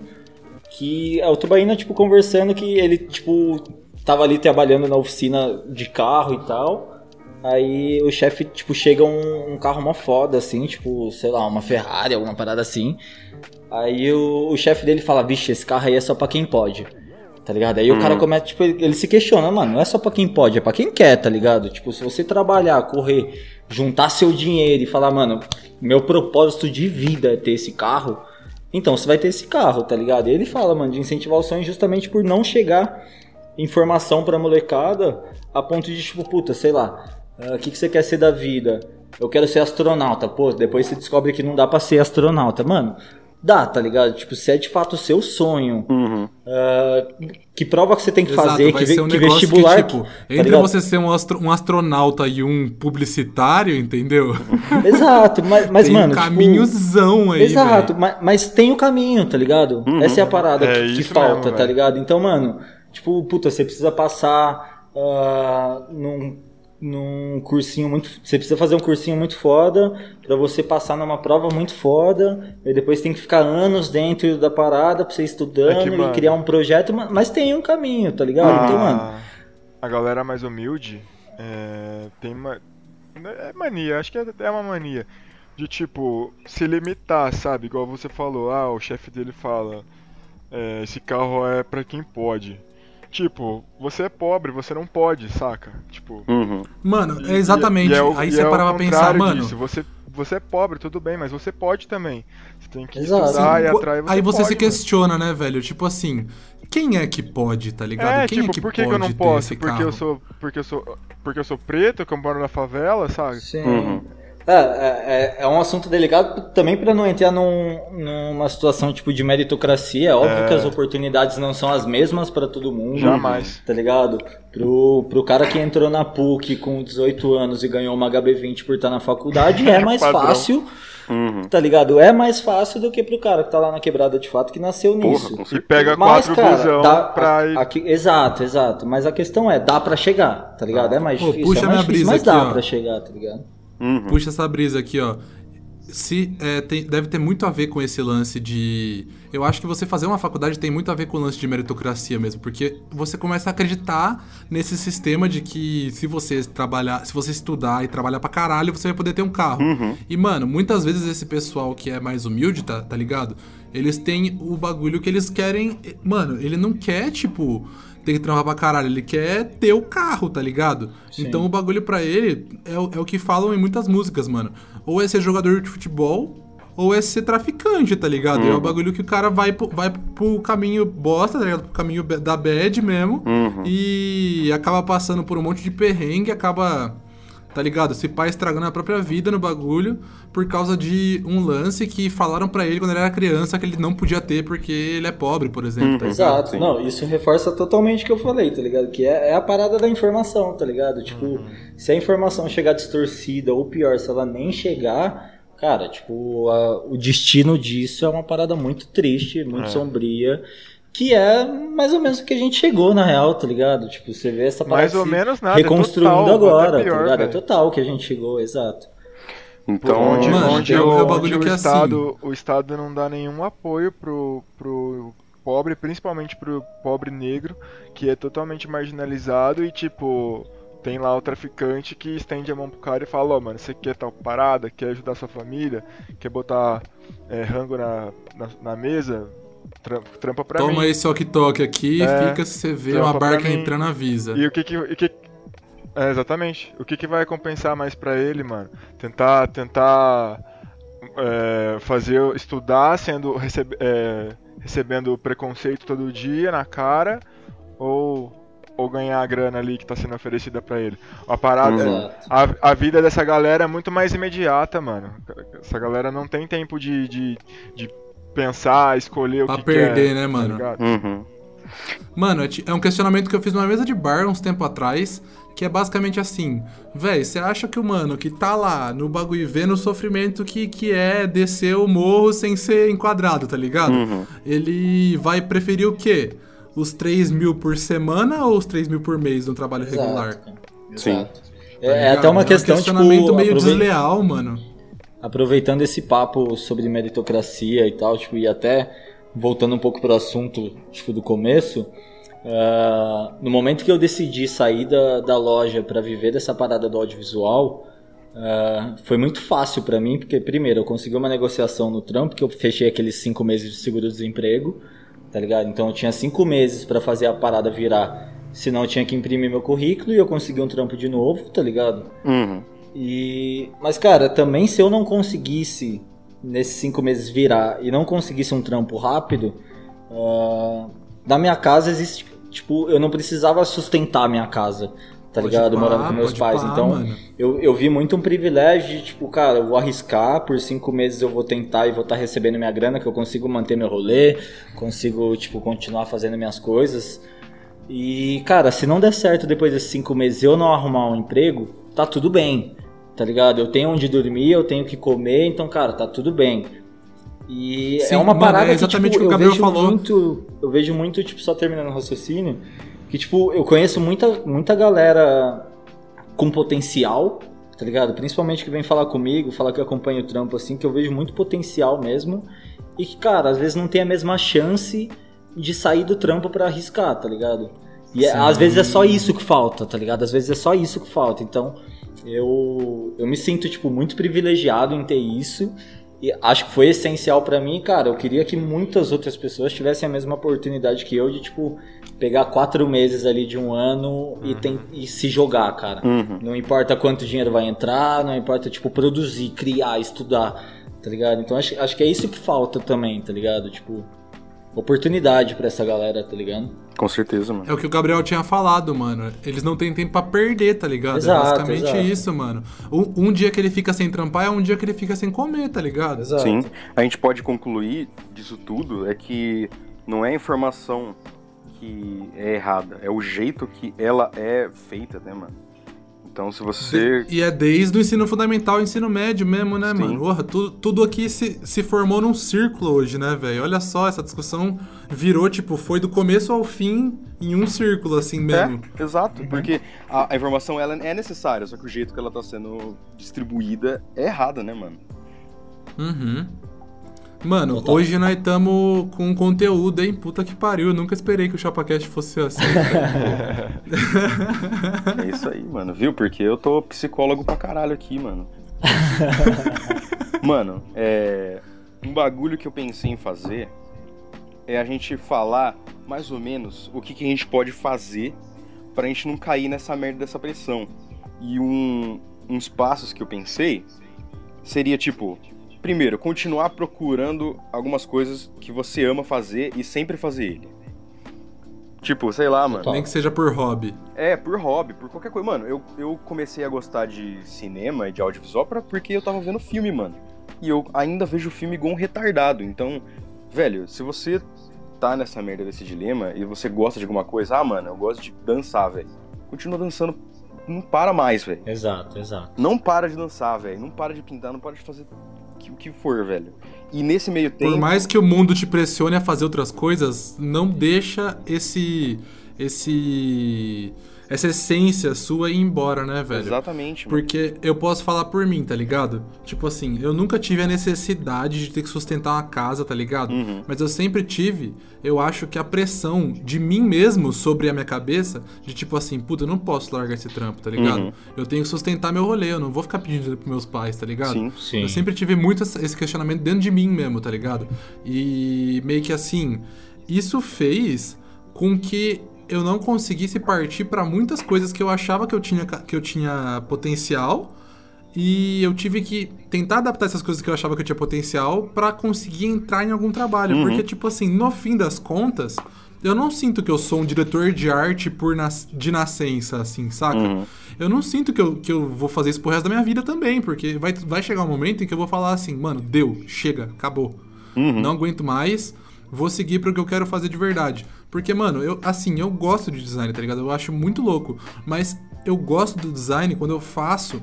Que é o Tubaína tipo conversando que ele tipo tava ali trabalhando na oficina de carro e tal. Aí o chefe, tipo, chega um, um carro mó foda, assim, tipo, sei lá, uma Ferrari, alguma parada assim. Aí o, o chefe dele fala, vixe, esse carro aí é só pra quem pode. Tá ligado? Aí o cara começa, tipo, ele ele se questiona, mano, não é só pra quem pode, é pra quem quer, tá ligado? Tipo, se você trabalhar, correr, juntar seu dinheiro e falar, mano, meu propósito de vida é ter esse carro, então você vai ter esse carro, tá ligado? E ele fala, mano, de incentivar o sonho justamente por não chegar informação pra molecada a ponto de, tipo, puta, sei lá, ah, o que, que você quer ser da vida? Eu quero ser astronauta. Pô, depois você descobre que não dá pra ser astronauta. Mano, dá, tá ligado? Tipo, se é de fato o seu sonho, Uhum. ah, que prova que você tem que Exato, fazer, que, ve- um que vestibular. que, tipo, tá entre ligado? você ser um, astro- um astronauta e um publicitário, entendeu? Exato, mas, mas Tem mano. um tipo, caminhozão aí, Exato, velho. mas, mas tem o caminho, tá ligado? Uhum. Essa é a parada É que, que falta, mesmo, tá ligado? Então, mano, tipo, puta, você precisa passar ah, num, num cursinho muito. Você precisa fazer um cursinho muito foda pra você passar numa prova muito foda. E depois tem que ficar anos dentro da parada pra você ir estudando É que, e criar um projeto, ma- mas tem um caminho, tá ligado? Então, mano. a, a galera mais humilde é, tem uma. É mania, acho que é, é uma mania. De tipo, se limitar, sabe? Igual você falou, ah, o chefe dele fala. é, esse carro é pra quem pode. Tipo, você é pobre, você não pode, saca? Tipo. Uhum. Mano, e- é exatamente. e é o- aí e você é o para pra pensar, mano. disso, Você, você é pobre, tudo bem, mas você pode também. Você tem que Exato. estudar e atrás você aí você pode, se mano. questiona, né, velho? Tipo assim, quem é que pode, tá ligado? É, quem tipo, é que por que, pode que eu não posso? Porque carro? eu sou. Porque eu sou. Porque eu sou preto, que eu moro na favela, sabe? Sim. Uhum. É, é, é- é um assunto delicado também pra não entrar num- numa situação tipo de meritocracia. É óbvio É. que as oportunidades não são as mesmas pra todo mundo. Jamais. Tá ligado? Pro, pro cara que entrou na PUC com 18 anos e ganhou uma HB20 por estar na faculdade, é mais fácil, Uhum. tá ligado? É mais fácil do que pro cara que tá lá na quebrada de fato que nasceu Porra, nisso. E pega Mas, quatro cara, dá- pra a- ir. aqui- exato, exato. Mas a questão é, dá pra chegar, tá ligado? É mais Pô, difícil, puxa é mais minha difícil, brisa mas aqui, dá ó. pra chegar, tá ligado? Uhum. Puxa essa brisa aqui, ó. Se, é, tem- deve ter muito a ver com esse lance de. Eu acho que você fazer uma faculdade tem muito a ver com o lance de meritocracia mesmo, porque você começa a acreditar nesse sistema de que se você trabalhar, se você estudar e trabalhar pra caralho, você vai poder ter um carro. Uhum. E, mano, muitas vezes esse pessoal que é mais humilde, tá, tá ligado? Eles têm o bagulho que eles querem. Mano, ele não quer, tipo, ter que trampar pra caralho, ele quer ter o carro, tá ligado? Sim. Então o bagulho pra ele é, o- é o que falam em muitas músicas, mano. Ou é ser jogador de futebol, ou é ser traficante, tá ligado? É o bagulho que o cara vai, pro- vai pro caminho bosta, tá ligado? Pro caminho da bad mesmo. Uhum. E acaba passando por um monte de perrengue, acaba, tá ligado? Se pai estragando a própria vida no bagulho por causa de um lance que falaram pra ele quando ele era criança que ele não podia ter porque ele é pobre, por exemplo. tá Uhum. ligado? Exato, Sim. não, isso reforça totalmente o que eu falei, tá ligado? Que é, é a parada da informação, tá ligado? Tipo, Uhum. se a informação chegar distorcida, ou pior, se ela nem chegar, cara, tipo, a- o destino disso é uma parada muito triste, muito É. sombria, que é mais ou menos o que a gente chegou na real, tá ligado? Tipo, você vê essa parada Mais ou menos nada. é reconstruindo total, agora, pior, tá ligado? É velho. total que a gente chegou, exato. Então, onde, Mano, onde, é o, o onde bagulho o que é Estado, o Estado não dá nenhum apoio pro, pro pobre, principalmente pro pobre negro, que é totalmente marginalizado e tipo. Tem lá o traficante que estende a mão pro cara e fala, ó, mano, você quer tal parada, quer ajudar sua família, quer botar é, rango na, na, na mesa, Tra- trampa pra Toma mim. esse walkie-talkie aqui É, e fica se você vê uma barca entrando, avisa. E o que que. o que- é, exatamente. O que que vai compensar mais pra ele, mano? Tentar. Tentar. é, fazer. Estudar sendo. recebe- é, recebendo preconceito todo dia na cara. Ou. Ou ganhar a grana ali que tá sendo oferecida pra ele. A parada. Uhum. A, a vida dessa galera é muito mais imediata, mano. Essa galera não tem tempo de, de, de pensar, escolher o Pra que perder, quer, né, tá mano? ligado? Uhum. Mano, é é um questionamento que eu fiz numa mesa de bar uns tempo atrás, que é basicamente assim, véi, você acha que o mano que tá lá no bagulho e vendo o sofrimento que, que é descer o morro sem ser enquadrado, tá ligado? Uhum. Ele vai preferir o quê? Os 3 mil por semana ou os 3 mil por mês no trabalho regular? Exato, cara. Sim. Tá É, é até uma um questão, questionamento tipo, meio aprovei- desleal, mano. Aproveitando esse papo sobre meritocracia e tal, tipo, e até voltando um pouco pro assunto, tipo, do começo, Uh, no momento que eu decidi sair da, da loja para viver dessa parada do audiovisual, uh, foi muito fácil para mim, porque primeiro eu consegui uma negociação no trampo, que eu fechei aqueles cinco meses de seguro-desemprego, tá ligado? Então eu tinha cinco meses para fazer a parada virar, senão eu tinha que imprimir meu currículo e eu consegui um trampo de novo, tá ligado? Uhum. E, mas cara, também se eu não conseguisse nesses cinco meses virar e não conseguisse um trampo rápido, uh, na minha casa existe tipo, eu não precisava sustentar a minha casa, tá pode ligado? Pá, Morando com meus pais. Pá, então, eu, eu vi muito um privilégio de, tipo, cara, eu vou arriscar, por cinco meses eu vou tentar e vou estar tá recebendo minha grana, que eu consigo manter meu rolê, consigo, tipo, continuar fazendo minhas coisas. E, cara, se não der certo depois desses cinco meses eu não arrumar um emprego, tá tudo bem, tá ligado? Eu tenho onde dormir, eu tenho que comer, então, cara, tá tudo bem. E Sim, é uma parada mano, é exatamente que, tipo, o que o Gabriel falou. Muito, eu vejo muito, tipo, só terminando o raciocínio, que, tipo, eu conheço muita, muita galera com potencial, tá ligado? Principalmente que vem falar comigo, falar que acompanha o trampo, assim, que eu vejo muito potencial mesmo. E que, cara, às vezes não tem a mesma chance de sair do trampo para arriscar, tá ligado? E é, às vezes é só isso que falta, tá ligado? Às vezes é só isso que falta. Então, eu, eu me sinto, tipo, muito privilegiado em ter isso. E acho que foi essencial para mim, cara. Eu queria que muitas outras pessoas tivessem a mesma oportunidade que eu de, tipo, pegar quatro meses ali de um ano uhum. e, tem, e se jogar, cara. Uhum. Não importa quanto dinheiro vai entrar, não importa, tipo, produzir, criar, estudar, tá ligado? Então acho, acho que é isso que falta também, tá ligado? Tipo, oportunidade para essa galera, tá ligado? Com certeza, mano. É o que o Gabriel tinha falado, mano. Eles não têm tempo pra perder, tá ligado? É exato, é basicamente exato. isso, mano. Um, um, dia que ele fica sem trampar é um dia que ele fica sem comer, tá ligado? Exato. Sim. A gente pode concluir disso tudo é que não é a informação que é errada, é o jeito que ela é feita, né, mano? Então, se você. E é desde o ensino fundamental ensino médio mesmo, né, Sim. mano? Porra, tudo, tudo aqui se, se formou num círculo hoje, né, velho? Olha só, essa discussão virou, tipo, foi do começo ao fim em um círculo, assim mesmo. É, exato, uhum. porque a, a, informação ela é necessária, só que o jeito que ela tá sendo distribuída é errada, né, mano? Uhum. Mano, Total. hoje nós estamos com conteúdo, hein? Puta que pariu. Eu nunca esperei que o ChapaCast fosse assim. é isso aí, mano. Viu? Porque eu tô psicólogo pra caralho aqui, mano. mano, é. Um bagulho que eu pensei em fazer é a gente falar mais ou menos o que, que a gente pode fazer pra gente não cair nessa merda dessa pressão. E um, uns passos que eu pensei seria tipo Primeiro, continuar procurando algumas coisas que você ama fazer e sempre fazer ele. Tipo, sei lá, mano. Nem que seja por hobby. É, por hobby, por qualquer coisa. Mano, eu, eu comecei a gostar de cinema e de audiovisual pra, porque eu tava vendo filme, mano. E eu ainda vejo filme igual um retardado. Então, velho, se você tá nessa merda desse dilema e você gosta de alguma coisa, ah, mano, eu gosto de dançar, velho. Continua dançando, não para mais, velho. Exato, exato. Não para de dançar, velho. Não para de pintar, não para de fazer que, que for, velho. E nesse meio tempo. Por mais que o mundo te pressione a fazer outras coisas, não deixa esse. esse essa essência sua ir embora, né, velho? Exatamente. Mano. Porque eu posso falar por mim, tá ligado? Tipo assim, eu nunca tive a necessidade de ter que sustentar uma casa, tá ligado? Uhum. Mas eu sempre tive, eu acho que a pressão de mim mesmo sobre a minha cabeça, de tipo assim, puta, eu não posso largar esse trampo, tá ligado? Uhum. Eu tenho que sustentar meu rolê, eu não vou ficar pedindo pros meus pais, tá ligado? Sim, sim. Eu sempre tive muito esse questionamento dentro de mim mesmo, tá ligado? E meio que assim, isso fez com que eu não conseguisse partir para muitas coisas que eu achava que eu tinha, que eu tinha potencial. E eu tive que tentar adaptar essas coisas que eu achava que eu tinha potencial para conseguir entrar em algum trabalho. Uhum. Porque, tipo assim, no fim das contas, eu não sinto que eu sou um diretor de arte por nas... de nascença, assim, saca? Uhum. Eu não sinto que eu, que eu vou fazer isso pro resto da minha vida também, porque vai, vai chegar um momento em que eu vou falar assim, mano, deu, chega, acabou. Uhum. Não aguento mais, vou seguir pro que eu quero fazer de verdade. Porque, mano, eu assim, eu gosto de design, tá ligado? Eu acho muito louco. Mas eu gosto do design quando eu faço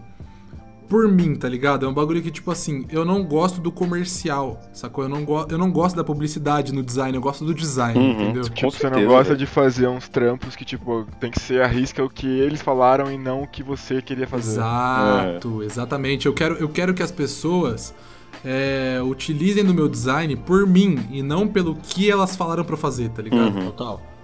por mim, tá ligado? É um bagulho que, tipo assim, eu não gosto do comercial, sacou? Eu não, go eu não gosto da publicidade no design, eu gosto do design, uhum, entendeu? Tipo, você não gosta de fazer uns trampos que, tipo, tem que ser a risca o que eles falaram e não o que você queria fazer. Exato, é. exatamente. Eu quero, eu quero que as pessoas é, utilizem do meu design por mim e não pelo que elas falaram para fazer, tá ligado? Uhum. Total.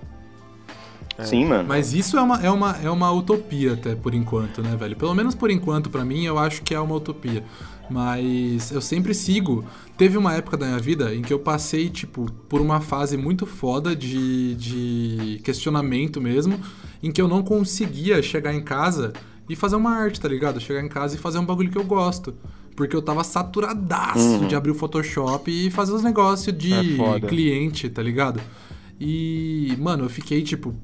Sim, mano. Mas isso é uma, é, uma, é uma utopia até por enquanto, né, velho? Pelo menos por enquanto, pra mim, eu acho que é uma utopia. Mas eu sempre sigo. Teve uma época da minha vida em que eu passei, tipo, por uma fase muito foda de, de questionamento mesmo, em que eu não conseguia chegar em casa e fazer uma arte, tá ligado? Chegar em casa e fazer um bagulho que eu gosto. Porque eu tava saturadaço Uhum. de abrir o Photoshop e fazer os negócios de É cliente, tá ligado? E, mano, eu fiquei tipo.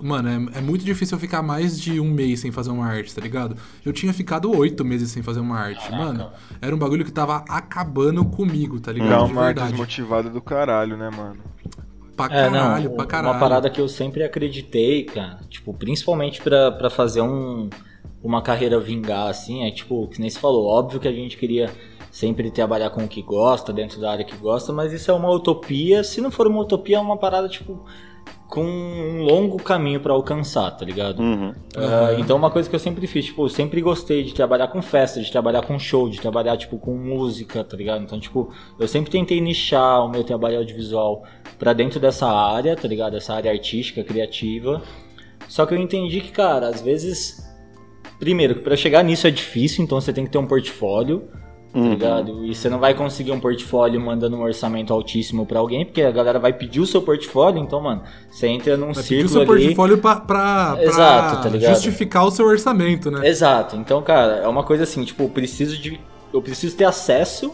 Mano, é, é muito difícil eu ficar mais de um mês sem fazer uma arte, tá ligado? Eu tinha ficado oito meses sem fazer uma arte. Mano, era um bagulho que tava acabando comigo, tá ligado? Dá de uma verdade. desmotivada do caralho, né, mano? Pra É, caralho, não, pra caralho. uma parada que eu sempre acreditei, cara, tipo, principalmente pra, pra fazer um, uma carreira vingar, assim, é tipo, que nem se falou, óbvio que a gente queria sempre trabalhar com o que gosta, dentro da área que gosta, mas isso é uma utopia, se não for uma utopia, é uma parada, tipo, com um longo caminho pra alcançar, tá ligado? Uhum. Ah, então uma coisa que eu sempre fiz, tipo, eu sempre gostei de trabalhar com festa, de trabalhar com show, de trabalhar, tipo, com música, tá ligado? Então, tipo, eu sempre tentei nichar o meu trabalho audiovisual pra dentro dessa área, tá ligado? Essa área artística, criativa. Só que eu entendi que, cara, às vezes... Primeiro, que pra chegar nisso é difícil, então você tem que ter um portfólio, tá Uhum. ligado? E você não vai conseguir um portfólio mandando um orçamento altíssimo pra alguém, porque a galera vai pedir o seu portfólio, então, mano, você entra num Vai pedir o círculo seu ali... portfólio pra, pra, pra Exato, tá justificar o seu orçamento, né? Exato. Então, cara, é uma coisa assim, tipo, eu preciso de. Eu preciso ter acesso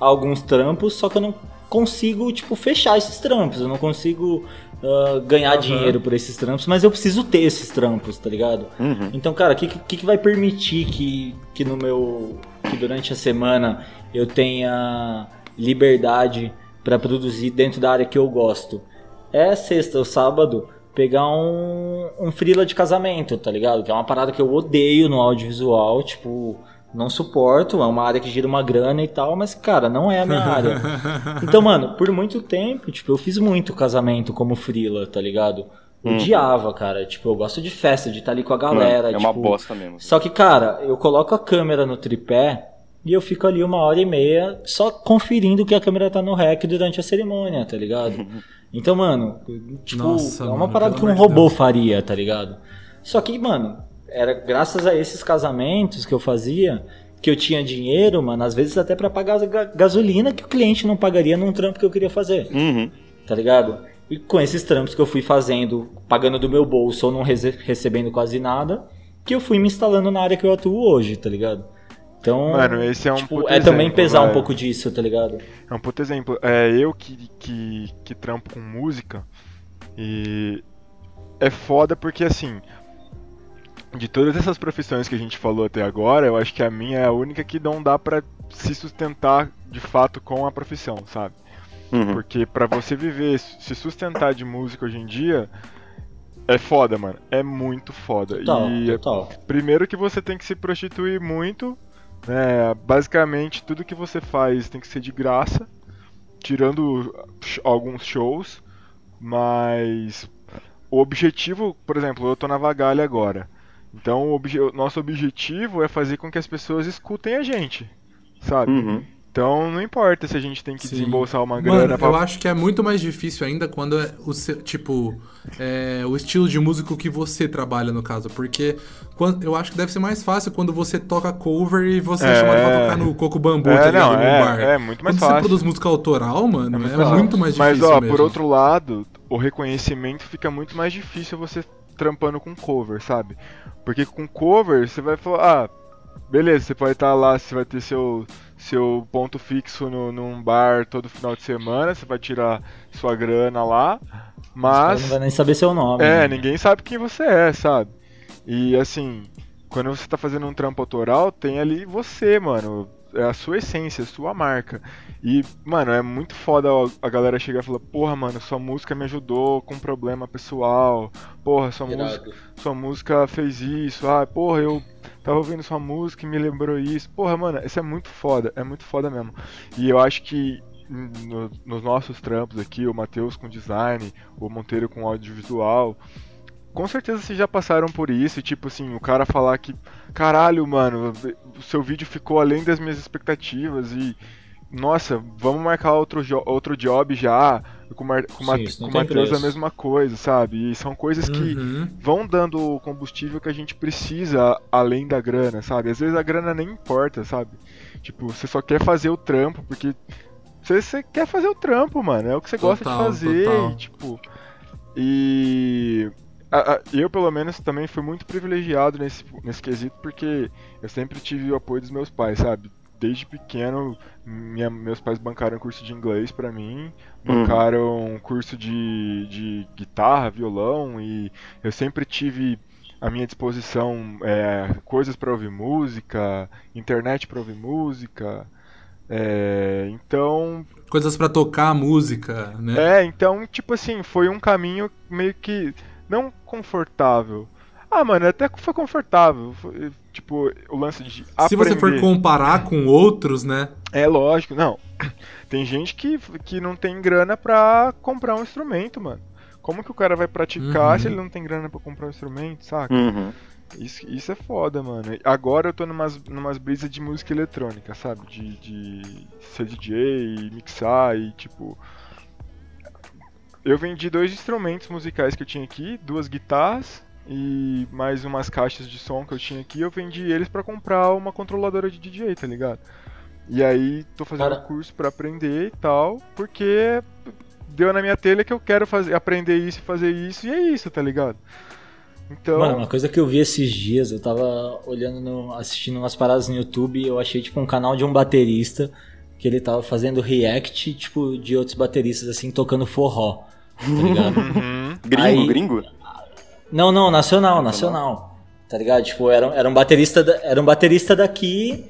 a alguns trampos, só que eu não consigo, tipo, fechar esses trampos. Eu não consigo ah, ganhar Aham. dinheiro por esses trampos, mas eu preciso ter esses trampos, tá ligado? Uhum. Então, cara, o que, que, que vai permitir que, que no meu. que durante a semana eu tenha liberdade pra produzir dentro da área que eu gosto? É sexta ou sábado pegar um, um freela de casamento, tá ligado? Que é uma parada que eu odeio no audiovisual, tipo, não suporto, é uma área que gira uma grana e tal, mas, cara, não é a minha área. Então, mano, por muito tempo, tipo, eu fiz muito casamento como freela, tá ligado? Odiava, cara. Tipo, eu gosto de festa, de estar ali com a galera. Mano, é uma tipo, bosta mesmo. Só que, cara, eu coloco a câmera no tripé e eu fico ali uma hora e meia só conferindo que a câmera tá no rec durante a cerimônia, tá ligado? Então, mano, tipo, Nossa, é uma mano, parada que um robô Deus. faria, tá ligado? Só que, mano, era graças a esses casamentos que eu fazia que eu tinha dinheiro, mano, às vezes até pra pagar gasolina que o cliente não pagaria num trampo que eu queria fazer Uhum. tá ligado? E com esses trampos que eu fui fazendo, pagando do meu bolso ou não rece- recebendo quase nada, que eu fui me instalando na área que eu atuo hoje, tá ligado? Então, Mano, esse é um tipo, é também exemplo, pesar um vai. pouco disso, tá ligado? É um puto exemplo. É eu que, que, que trampo com música e é foda porque assim, de todas essas profissões que a gente falou até agora, eu acho que a minha é a única que não dá pra se sustentar de fato com a profissão, sabe? Uhum. Porque pra você viver, se sustentar de música hoje em dia, é foda, mano. É muito foda. Total, e total. Primeiro que você tem que se prostituir muito, né? Basicamente tudo que você faz tem que ser de graça, tirando alguns shows, mas o objetivo, por exemplo, eu tô na Vagalha agora. Então o obje- nosso objetivo é fazer com que as pessoas escutem a gente, sabe? Uhum. Então não importa se a gente tem que Sim. desembolsar uma grana Mano, pra eu acho que é muito mais difícil ainda quando é o seu, tipo, é, o estilo de músico que você trabalha, no caso. Porque quando, eu acho que deve ser mais fácil quando você toca cover e você é, É. chamado pra tocar no Coco Bambu, É, tá ligado? não, é- bar. é muito mais quando você fácil. produz música autoral, mano, é muito muito, fácil. mais Mas difícil ó, mesmo. por outro lado, o reconhecimento fica muito mais difícil você trampando com cover, sabe? Porque com cover você vai falar, ah, beleza, você pode estar lá, você vai ter seu seu ponto fixo no, num bar todo final de semana, você vai tirar sua grana lá, mas não vai nem saber seu nome. é, né? ninguém sabe quem você é, sabe? E assim, quando você tá fazendo um trampo autoral, tem ali você, mano. É a sua essência, a sua marca. E, mano, é muito foda a galera chegar e falar, porra, mano, sua música me ajudou com um problema pessoal. Porra, sua música sua música fez isso, ah, porra, eu tava ouvindo sua música e me lembrou isso. Porra, mano, isso é muito foda, é muito foda mesmo. E eu acho que no- nos nossos trampos aqui, o Matheus com design, o Monteiro com audiovisual, com certeza vocês já passaram por isso, tipo assim, o cara falar que, caralho, mano, o seu vídeo ficou além das minhas expectativas e nossa, vamos marcar outro, outro job já. com, o Mar- com, Sim, com Matheus a mesma coisa, sabe? E são coisas que Uhum. vão dando o combustível que a gente precisa além da grana, sabe? Às vezes a grana nem importa, sabe? Tipo, você só quer fazer o trampo porque você, você quer fazer o trampo, mano. É o que você gosta de Total, fazer, total. e, tipo. E a- a- eu, pelo menos, também fui muito privilegiado nesse, nesse quesito porque eu sempre tive o apoio dos meus pais, sabe? Desde pequeno, minha- meus pais bancaram curso de inglês pra mim, Uhum. bancaram curso de, de guitarra, violão, e eu sempre tive à minha disposição é, coisas pra ouvir música, internet pra ouvir música. é, então, Coisas pra tocar música, né? é, então, tipo assim, foi um caminho meio que não confortável. Ah, mano, até que foi confortável. Foi, tipo, o lance de Se você for aprender. comparar com outros, né? É lógico, não. Tem gente que, que não tem grana pra comprar um instrumento, mano. Como que o cara vai praticar Uhum. se ele não tem grana pra comprar um instrumento, saca? Uhum. Isso, isso é foda, mano. Agora eu tô numas, numas brisas de música eletrônica, sabe? De, de ser DJ, mixar e tipo. Eu vendi dois instrumentos musicais que eu tinha aqui, duas guitarras e mais umas caixas de som que eu tinha aqui. Eu vendi eles pra comprar uma controladora de DJ, tá ligado? E aí tô fazendo Cara- curso pra aprender e tal, porque deu na minha telha que eu quero fazer, aprender isso e fazer isso, e é isso, tá ligado? Então. Mano, uma coisa que eu vi esses dias, eu tava olhando, no- assistindo umas paradas no YouTube e eu achei, tipo, um canal de um baterista que ele tava fazendo react, tipo, de outros bateristas, assim, tocando forró, tá ligado? Uhum. Gringo, Aí- gringo? não, não, nacional, nacional, tá ligado? Tipo, era, era um baterista, da- era um baterista daqui,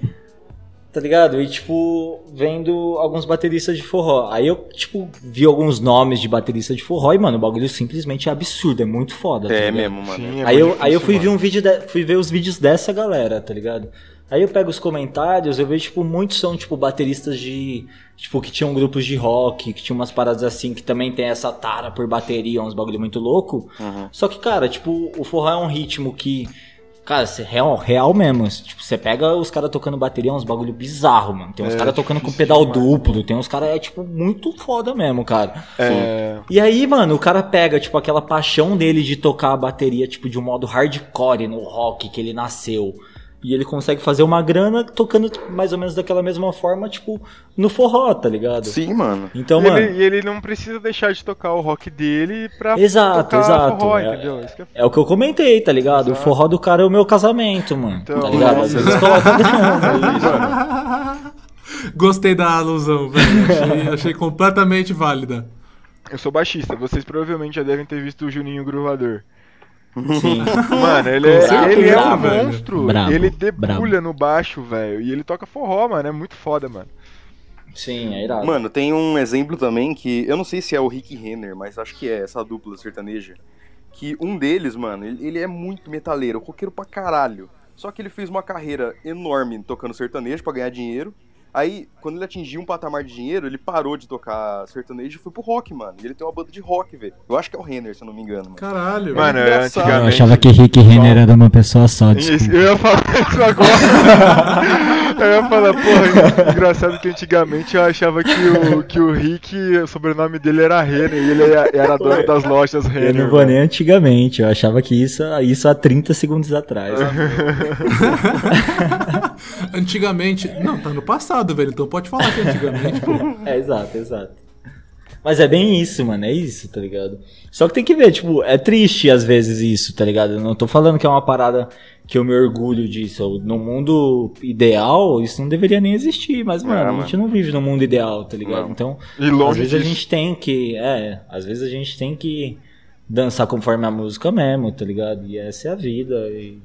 tá ligado? E, tipo, vendo alguns bateristas de forró. Aí eu, tipo, vi alguns nomes de baterista de forró e, mano, o bagulho simplesmente é absurdo, é muito foda, tá É mesmo, mano. Sim, é aí, eu, muito aí eu difícil, fui ver mano. um vídeo de- fui ver os vídeos dessa galera, tá ligado? Aí eu pego os comentários, eu vejo, tipo, muitos são, tipo, bateristas de. Tipo, que tinham grupos de rock, que tinham umas paradas assim, que também tem essa tara por bateria, uns bagulho muito louco. Uhum. Só que, cara, tipo, o forró é um ritmo que. Cara, cê- real, real mesmo. Tipo, você pega os caras tocando bateria, é uns bagulho bizarro, mano. Tem uns É, caras tocando com pedal demais, duplo, tem uns caras, é, tipo, muito foda mesmo, cara. É, E aí, mano, o cara pega, tipo, aquela paixão dele de tocar a bateria, tipo, de um modo hardcore no rock que ele nasceu. E ele consegue fazer uma grana tocando mais ou menos daquela mesma forma, tipo, no forró, tá ligado? Sim, mano. Então, e, mano, ele, e ele não precisa deixar de tocar o rock dele pra Exato, tocar exato. forró, É- entendeu? Que é é o que eu comentei, tá ligado? O Exato. forró do cara é o meu casamento, mano. Então, tá ligado? é Às vezes. Gostei da alusão, velho. Achei, achei completamente válida. Eu sou baixista, vocês provavelmente já devem ter visto o Juninho Gruvador. Sim. Mano, ele, é, certeza, ele é um velho. monstro. Brabo, ele debulha no baixo, velho. E ele toca forró, mano. É muito foda, mano. Sim, é irado. Mano, tem um exemplo também que eu não sei se é o Rick Renner, mas acho que é essa dupla sertaneja. Que um deles, mano, ele, é muito metaleiro, roqueiro pra caralho. Só que ele fez uma carreira enorme tocando sertanejo pra ganhar dinheiro. Aí, quando ele atingiu um patamar de dinheiro, ele parou de tocar sertanejo e foi pro rock, mano. E ele tem uma banda de rock, velho. Eu acho que é o Renner, se eu não me engano, mano. Caralho. Mano, é antigamente. Eu achava que Rick Renner era uma pessoa só, Isso, desculpa. eu ia falar isso agora. eu ia falar, porra, engraçado que antigamente eu achava que o, que o Rick, o sobrenome dele era Renner e ele era, era dono das lojas Eu Renner. não vou nem antigamente, eu achava que isso, isso há 30 segundos atrás. Antigamente. Não, tá no passado, velho. Então pode falar que antigamente, pô. É, exato, exato. Mas é bem isso, mano, é isso, tá ligado? Só que tem que ver, tipo, é triste às vezes isso, tá ligado? Eu não tô falando que é uma parada que eu me orgulho disso. No mundo ideal, isso não deveria nem existir, mas, mano, a gente não vive no mundo ideal, tá ligado? Não. Então, E às vezes a disso. gente tem que, é, às vezes a gente tem que dançar conforme a música mesmo, tá ligado? E essa é a vida, e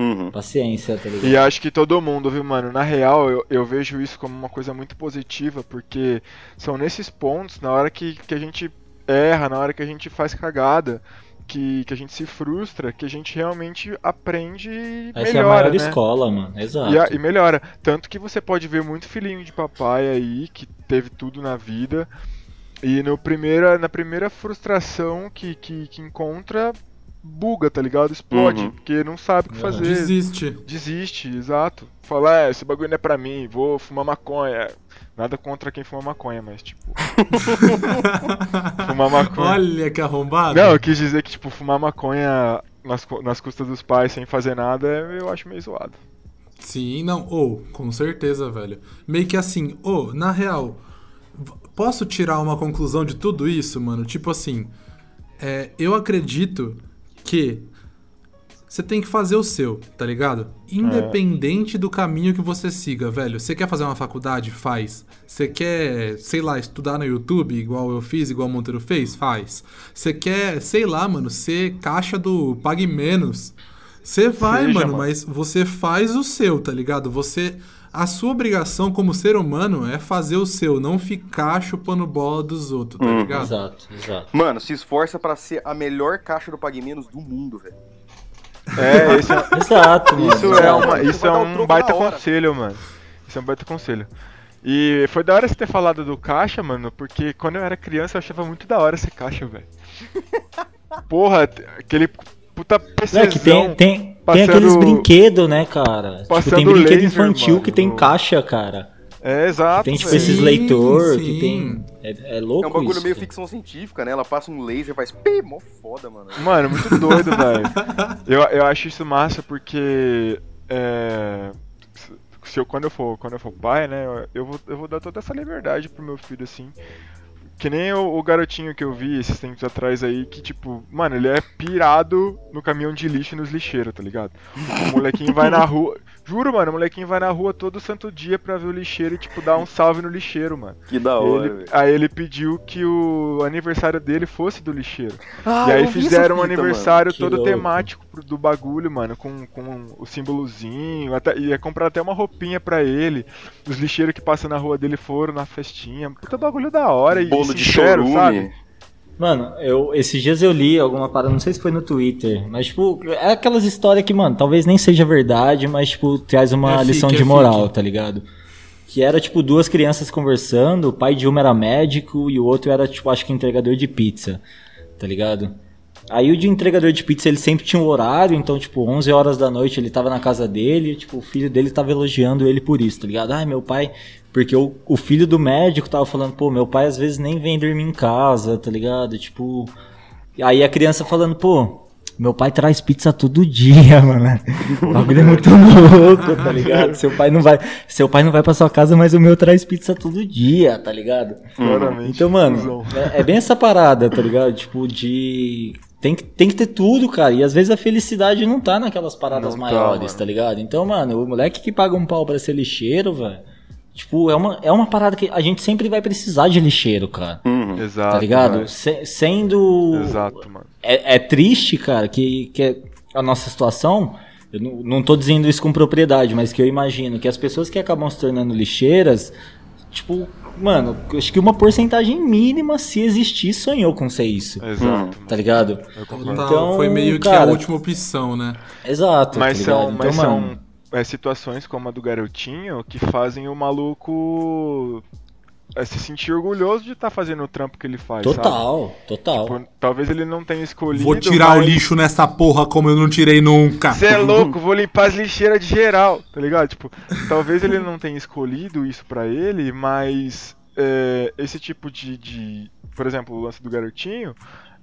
Uhum. paciência, tá ligado? E acho que todo mundo, viu, mano? Na real, eu, eu vejo isso como uma coisa muito positiva, porque são nesses pontos, na hora que, que a gente erra, na hora que a gente faz cagada, que, que a gente se frustra, que a gente realmente aprende e Essa é a melhora, maior né? escola, mano, exato. E, a- e melhora. Tanto que você pode ver muito filhinho de papai aí, que teve tudo na vida, e no primeira, na primeira frustração que, que, que encontra, buga, tá ligado? Explode, Uhum. porque não sabe o que Uhum. fazer. Desiste. Desiste, exato. Fala, é, esse bagulho não é pra mim, vou fumar maconha. Nada contra quem fuma maconha, mas tipo. fumar maconha. Olha que arrombado. Não, eu quis dizer que, tipo, fumar maconha nas, nas custas dos pais sem fazer nada, eu acho meio zoado. Sim, não, ou, com certeza, velho. Meio que assim, ô, na real, posso tirar uma conclusão de tudo isso, mano? Tipo assim, é, eu acredito que você tem que fazer o seu, tá ligado? Independente do caminho que você siga, velho. Você quer fazer uma faculdade? Faz. Você quer, sei lá, estudar no YouTube, igual eu fiz, igual o Monteiro fez? Faz. Você quer, sei lá, mano, ser caixa do Pague Menos? Você vai, Seja, mano, mano. mas você faz o seu, tá ligado? Você. A sua obrigação como ser humano é fazer o seu, não ficar chupando bola dos outros, tá Uhum. ligado? Exato, exato. Mano, se esforça pra ser a melhor caixa do Pague Menos do mundo, velho. É, esse é, Exato, mano. Isso é, uma, isso é um baita conselho, mano. Isso é um baita conselho. E foi da hora você ter falado do caixa, mano, porque quando eu era criança eu achava muito da hora ser caixa, velho. Porra, aquele puta É que tem, PCzão. Tem, tem passando- aqueles brinquedos, né, cara? Tipo, passando tem brinquedo laser, infantil mano, que tem caixa, cara. É, exato, Tem tipo esses Sim, leitor sim. que tem. É, é louco É um bagulho isso. meio cara. ficção científica, né? Ela passa um laser e faz pi, mó foda, mano. Mano, muito doido, velho. Eu, eu acho isso massa porque. É, se eu, quando, eu for, quando eu for pai, né? Eu vou, eu vou dar toda essa liberdade pro meu filho, assim. Que nem o, o garotinho que eu vi esses tempos atrás aí, que tipo, mano, ele é pirado no caminhão de lixo e nos lixeiros, tá ligado? O molequinho vai na rua. Juro, mano, o molequinho vai na rua todo santo dia pra ver o lixeiro e, tipo, dar um salve no lixeiro, mano. Que da hora, Ele- aí ele pediu que o aniversário dele fosse do lixeiro. Ah, e aí fizeram um fita, aniversário todo louco. temático pro- do bagulho, mano, com, com o símbolozinho. Até, ia comprar até uma roupinha pra ele. Os lixeiros que passam na rua dele foram na festinha. Puta bagulho da hora e Bolo de sincero, chorume. sabe? Mano, eu, esses dias eu li alguma parada, não sei se foi no Twitter, mas tipo, é aquelas histórias que, mano, talvez nem seja verdade, mas tipo, traz uma É fique, lição é de moral, fique. tá ligado? Que era tipo duas crianças conversando, o pai de uma era médico e o outro era tipo, acho que entregador de pizza, tá ligado? Aí o de entregador de pizza ele sempre tinha um horário, então tipo, 11 horas da noite ele tava na casa dele, e, tipo, o filho dele tava elogiando ele por isso, tá ligado? Ai, meu pai, porque o, o filho do médico tava falando, pô, meu pai às vezes nem vem dormir em casa, tá ligado? Tipo, aí a criança falando, pô, meu pai traz pizza todo dia, mano. O bagulho é muito louco, tá ligado? Seu pai não vai, seu pai não vai pra sua casa, mas o meu traz pizza todo dia, tá ligado? Claramente. Então, mano, é, é bem essa parada, tá ligado? Tipo, de. Tem que, tem que ter tudo, cara. E às vezes a felicidade não tá naquelas paradas Não tá, maiores, mano. tá ligado? Então, mano, o moleque que paga um pau pra ser lixeiro, velho. Tipo, é uma, é uma parada que a gente sempre vai precisar de lixeiro, cara. Uhum. Exato. Tá ligado? Se- sendo. Exato, mano. É, é triste, cara, que, que a nossa situação. Eu não, não tô dizendo isso com propriedade, mas que eu imagino que as pessoas que acabam se tornando lixeiras, tipo, mano, acho que uma porcentagem mínima, se existir, sonhou com ser isso. Exato. Hum. Tá ligado? Então, Então, foi meio que a cara- última opção, né? Exato. Mas tá são, ligado? mas então, são mano, é, situações como a do garotinho que fazem o maluco é, se sentir orgulhoso de estar fazendo o trampo que ele faz. sabe? total, total. Tipo, talvez ele não tenha escolhido. Vou tirar o mas- lixo nessa porra como eu não tirei nunca. Você é louco, vou limpar as lixeiras de geral, tá ligado? Tipo, talvez ele não tenha escolhido isso pra ele, mas é, esse tipo de, de- Por exemplo, o lance do garotinho.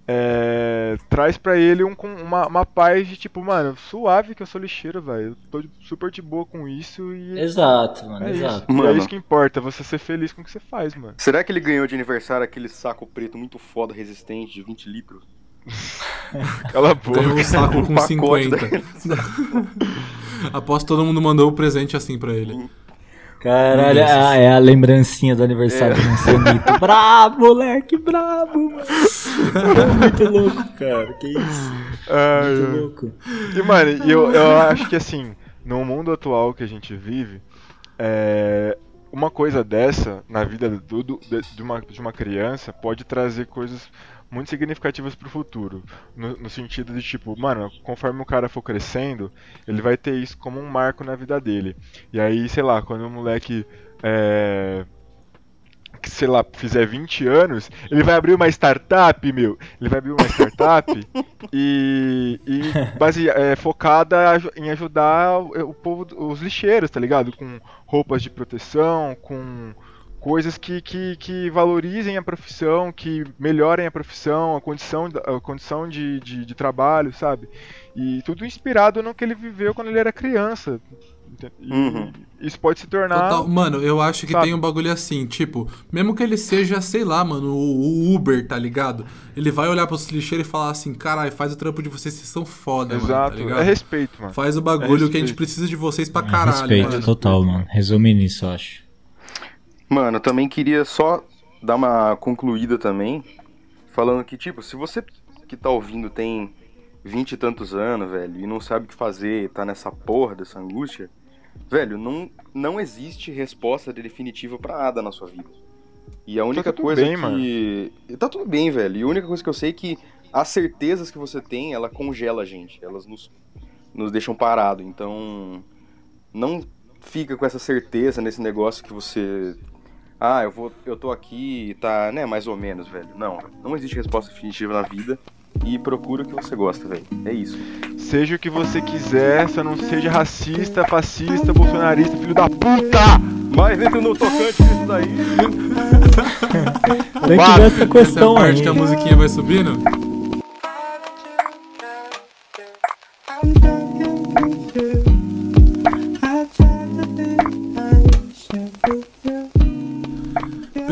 É, traz pra ele um, uma, uma paz de tipo, mano, suave que eu sou lixeiro, velho. Eu tô super de boa com isso e. Exato, mano, É isso. exato. E é Mano. isso que importa, você ser feliz com o que você faz, mano. Será que ele ganhou de aniversário aquele saco preto muito foda, resistente, de 20 litros? Cala a boca. Ganhou um saco com pacote 50. daquele Aposto que todo mundo mandou o presente assim pra ele. Caralho, ah, é a lembrancinha do aniversário É. do Anselmito. Brabo, moleque, brabo, mano. Muito louco, cara. Que isso? Ai, Muito ai. louco. E, mano, eu, eu acho que assim, no mundo atual que a gente vive, é, uma coisa dessa na vida do, do- de, de uma, de uma criança pode trazer coisas muito significativas pro futuro. No, no sentido de, tipo, mano, conforme o cara for crescendo, ele vai ter isso como um marco na vida dele. E aí, sei lá, quando o moleque. É, que, sei lá, fizer 20 anos, ele vai abrir uma startup, meu. Ele vai abrir uma startup e, e base, é, focada em ajudar o, o povo, os lixeiros, tá ligado? Com roupas de proteção, com, coisas que, que, que valorizem a profissão, que melhorem a profissão, a condição, a condição de, de, de trabalho, sabe? E tudo inspirado no que ele viveu quando ele era criança. E Uhum. Isso pode se tornar. Total. Mano, eu acho que sabe? tem um bagulho assim, tipo, mesmo que ele seja, sei lá, mano, o, o Uber, tá ligado? Ele vai olhar pros lixeiros e falar assim, caralho, faz o trampo de vocês, vocês são foda, mano, tá Exato. ligado? é respeito, mano. Faz o bagulho É que a gente precisa de vocês pra É, caralho, respeito mano. total, mano. Resume nisso, eu acho. Mano, eu também queria só dar uma concluída também, falando que, tipo, se você que tá ouvindo tem vinte e tantos anos, velho, e não sabe o que fazer, tá nessa porra dessa angústia, velho, não, não existe resposta definitiva pra nada na sua vida. E a única tudo coisa bem, que. Tá tudo bem, velho. E a única coisa que eu sei é que as certezas que você tem, ela congela a gente. Elas nos, nos deixam parado. Então. Não fica com essa certeza nesse negócio que você ah, eu vou, eu tô aqui e tá, né, mais ou menos, velho. Não, não existe resposta definitiva na vida e procura o que você gosta, velho. É isso. Seja o que você quiser, só não seja racista, fascista, bolsonarista, filho da puta! Mas dentro no tocante disso daí, Tem que ver essa Essa a questão parte aí. que a musiquinha vai subindo?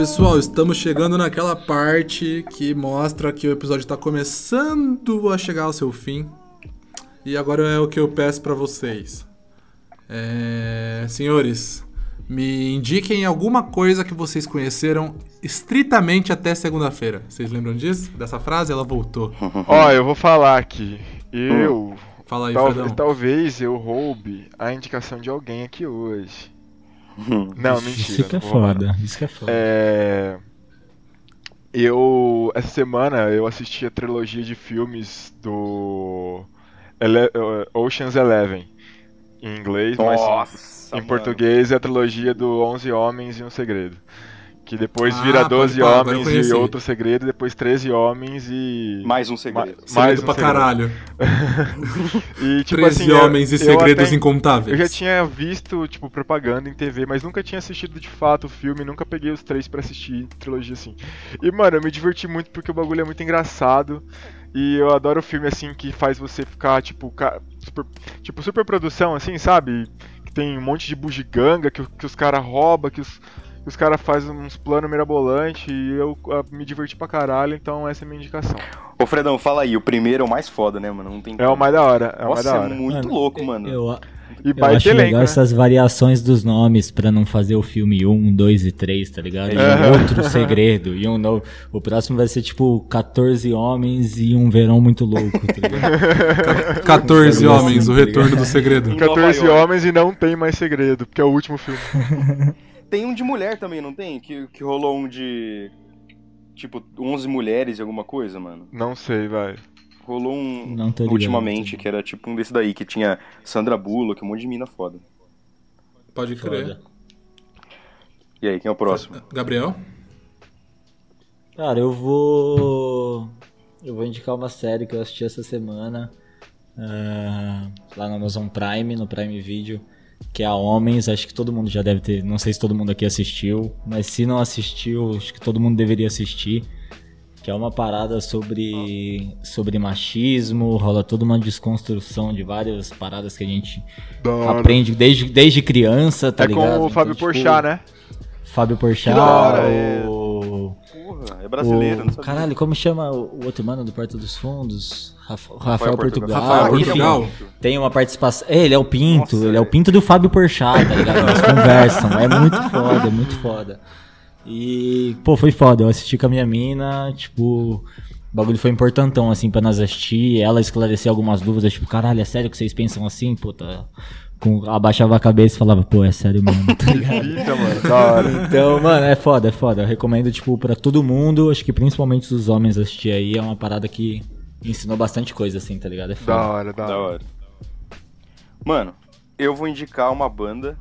Pessoal, estamos chegando naquela parte que mostra que o episódio está começando a chegar ao seu fim. E agora é o que eu peço para vocês. É, Senhores, me indiquem alguma coisa que vocês conheceram estritamente até segunda-feira. Vocês lembram disso? Dessa frase? Ela voltou. Ó, eu vou falar aqui. Eu. Fala aí, tal- Fredão. talvez eu roube a indicação de alguém aqui hoje. Não, mentira. Isso que é foda. Isso que é foda. É. Eu. Essa semana eu assisti a trilogia de filmes do. Ele... eh, Ocean's Eleven. Em inglês, mas nossa, em mano. português é a trilogia do 11 Homens e um Segredo. Que depois Ah, vira pode 12 pá, agora eu Homens e outro segredo, depois 13 Homens e. Mais um segredo. Ma- Segredo mais um pra segredo. caralho. E tipo 13 assim, eu- homens e eu segredos até- incontáveis. Eu já tinha visto, tipo, propaganda em TV, mas nunca tinha assistido de fato o filme, nunca peguei os três pra assistir trilogia assim. E, mano, eu me diverti muito porque o bagulho é muito engraçado. E eu adoro filme assim que faz você ficar, tipo, super, tipo, super produção, assim, sabe? Que tem um monte de bugiganga que, que os caras roubam, que os, que os caras fazem uns planos mirabolantes. E eu ah, me diverti pra caralho, então essa é a minha indicação. Ô, Fredão, fala aí. O primeiro é o mais foda, né, mano? Não tem É o mais da hora, é o mais Nossa, da é hora. muito louco, mano. Eu, E eu acho elenco, legal né? essas variações dos nomes pra não fazer o filme 1, 2 e 3, tá ligado? E um outro segredo. E um novo. O próximo vai ser tipo 14 homens e um verão muito louco, tá ligado? 14 Bagulho assim, homens, o tá retorno do segredo. Em Nova 14 York. homens e não tem mais segredo, porque é o último filme. Tem um de mulher também, não tem? Que, que rolou um de. Tipo, 11 mulheres e alguma coisa, mano. Não sei, vai. Rolou um ligado. ultimamente, que era tipo um desse daí, que tinha Sandra Bullock, um monte de mina foda. Pode crer. Foda. E aí, quem é o próximo? Gabriel? Cara, eu vou. Eu vou indicar uma série que eu assisti essa semana. ah, lá no Amazon Prime, no Prime Video. Que é a Homens, acho que todo mundo já deve ter. Não sei se todo mundo aqui assistiu, mas se não assistiu, acho que todo mundo deveria assistir. Que é uma parada sobre, sobre machismo, rola toda uma desconstrução de várias paradas que a gente Da hora. aprende desde, desde criança, tá é ligado? com o Fábio Então, tipo, Porchat, né? Fábio Porchat, hora, é. o... Porra, é brasileiro, o- não sabia. Caralho, como chama o o outro mano do Porta dos Fundos? Rafa- Rafael, Rafael Portugal. Portugal. Rafael enfim, Portugal. tem uma participação. É, ele é o Pinto, Nossa, ele é o. Pinto do Fábio Porchat, tá ligado? Eles conversam, é muito foda, é muito foda. E, pô, foi foda, eu assisti com a minha mina, tipo, o bagulho foi importantão, assim, pra nós assistir, ela esclarecer algumas dúvidas, tipo, caralho, é sério que vocês pensam assim? Puta, com, abaixava a cabeça e falava, pô, é sério mesmo, tá ligado? Mano. Da hora. Então, mano, é foda, é foda. Eu recomendo, tipo, pra todo mundo, acho que principalmente os homens assistir aí, é uma parada que ensinou bastante coisa, assim, tá ligado? É Da foda. hora, da Da hora. hora. Mano, eu vou indicar uma banda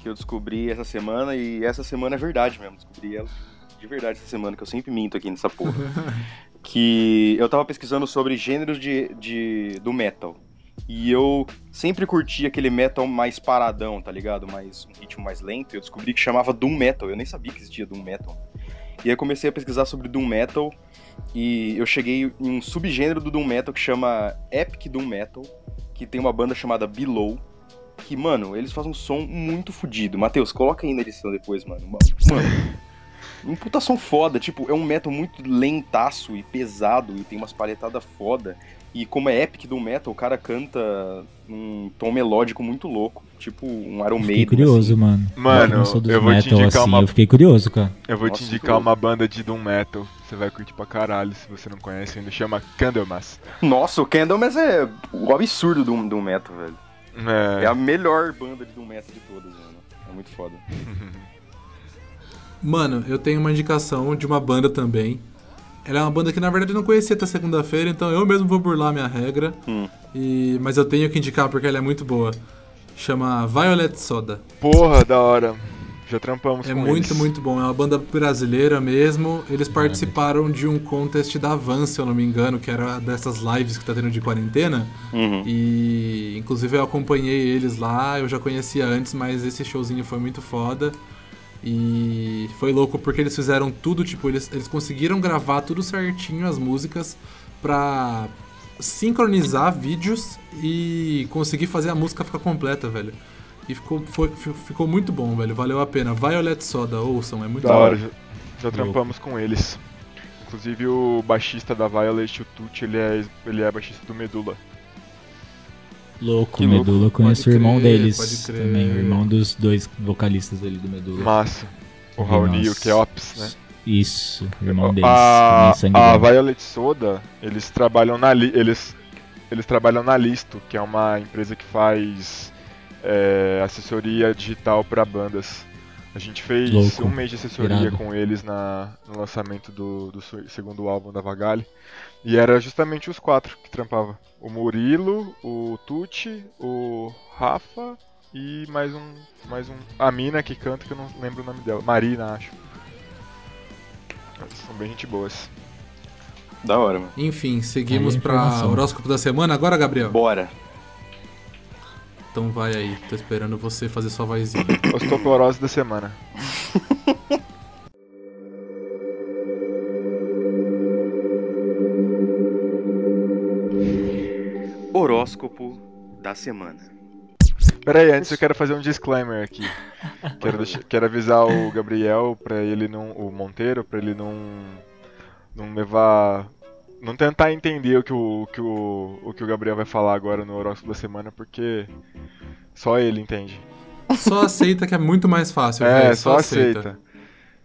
que eu descobri essa semana e essa semana é verdade mesmo. Descobri ela de verdade essa semana, que eu sempre minto aqui nessa porra. que eu tava pesquisando sobre gêneros de, de, do metal. E eu sempre curti aquele metal mais paradão, tá ligado? Mais um ritmo mais lento. Eu descobri que chamava Doom Metal. Eu nem sabia que existia Doom Metal. E aí eu comecei a pesquisar sobre Doom Metal e eu cheguei em um subgênero do Doom Metal que chama Epic Doom Metal, que tem uma banda chamada Below, que, mano, eles fazem um som muito fodido. Matheus, coloca aí na edição depois, mano. Mano, um puta som foda, tipo, é um metal muito lentaço e pesado e tem umas palhetadas foda. E como é epic do metal, o cara canta um tom melódico muito louco, tipo um Iron Fiquei Maiden. curioso, assim. mano. Mano, eu eu vou te metal indicar assim, uma- eu fiquei curioso, cara. Eu vou Nossa, te indicar uma banda de Doom Metal. Você vai curtir pra caralho se você não conhece ainda. Chama Candlemas. Nossa, o Candlemas é o absurdo do, do metal, velho. É É, a melhor banda de Doom Metal de todas, mano. É muito foda. Mano, eu tenho uma indicação de uma banda também. Ela é uma banda que na verdade eu não conhecia até segunda-feira, então eu mesmo vou burlar minha regra. Hum. E... Mas eu tenho que indicar porque ela é muito boa. Chama Violet Soda. porra, da hora. Já trampamos É com muito, eles. muito bom. É uma banda brasileira mesmo. Eles participaram de um contest da Van, se eu não me engano, que era dessas lives que tá tendo de quarentena. Uhum. E inclusive eu acompanhei eles lá, eu já conhecia antes, mas esse showzinho foi muito foda. E foi louco porque eles fizeram tudo, tipo, eles, eles conseguiram gravar tudo certinho as músicas pra sincronizar vídeos e conseguir fazer a música ficar completa, velho. E ficou, foi- fi- ficou muito bom, velho. Valeu a pena. Violet Soda, ouçam, é muito Da bom. hora, já, já trampamos com eles. Inclusive o baixista da Violet, o Tucci, ele é, ele é baixista do Medula. Louco, Que louco. Medula, eu conheço Pode o irmão crer, deles pode crer. também, o irmão dos dois vocalistas ali do Medula. Massa. O Raoni e o. Keops, né? Isso, o irmão deles, a, a. Violet Soda, eles trabalham na Li- eles eles trabalham na Listo, que é uma empresa que faz é, assessoria digital para bandas. A gente fez Louco, um mês de assessoria irado. com eles na, no lançamento do, do segundo álbum da Vagale. E era justamente os quatro que trampavam. O Murilo, o Tucci, o Rafa e mais um. Mais um. A mina que canta que eu não lembro o nome dela. Marina, acho. São bem gente boas. Da hora, mano. Enfim, seguimos Aí a pra informação. horóscopo da semana agora, Gabriel? Bora. Então vai aí, tô esperando você fazer sua vozinha. Osteoporose da semana. Horóscopo da semana. Pera aí, antes eu quero fazer um disclaimer aqui. Quero, deixar- quero avisar o Gabriel pra ele não. O Monteiro, pra ele não. Não levar. Não tentar entender o que o, o que o, o que o Gabriel vai falar agora no horóscopo da semana, porque só ele entende. Só aceita que é muito mais fácil, É, velho. só aceita.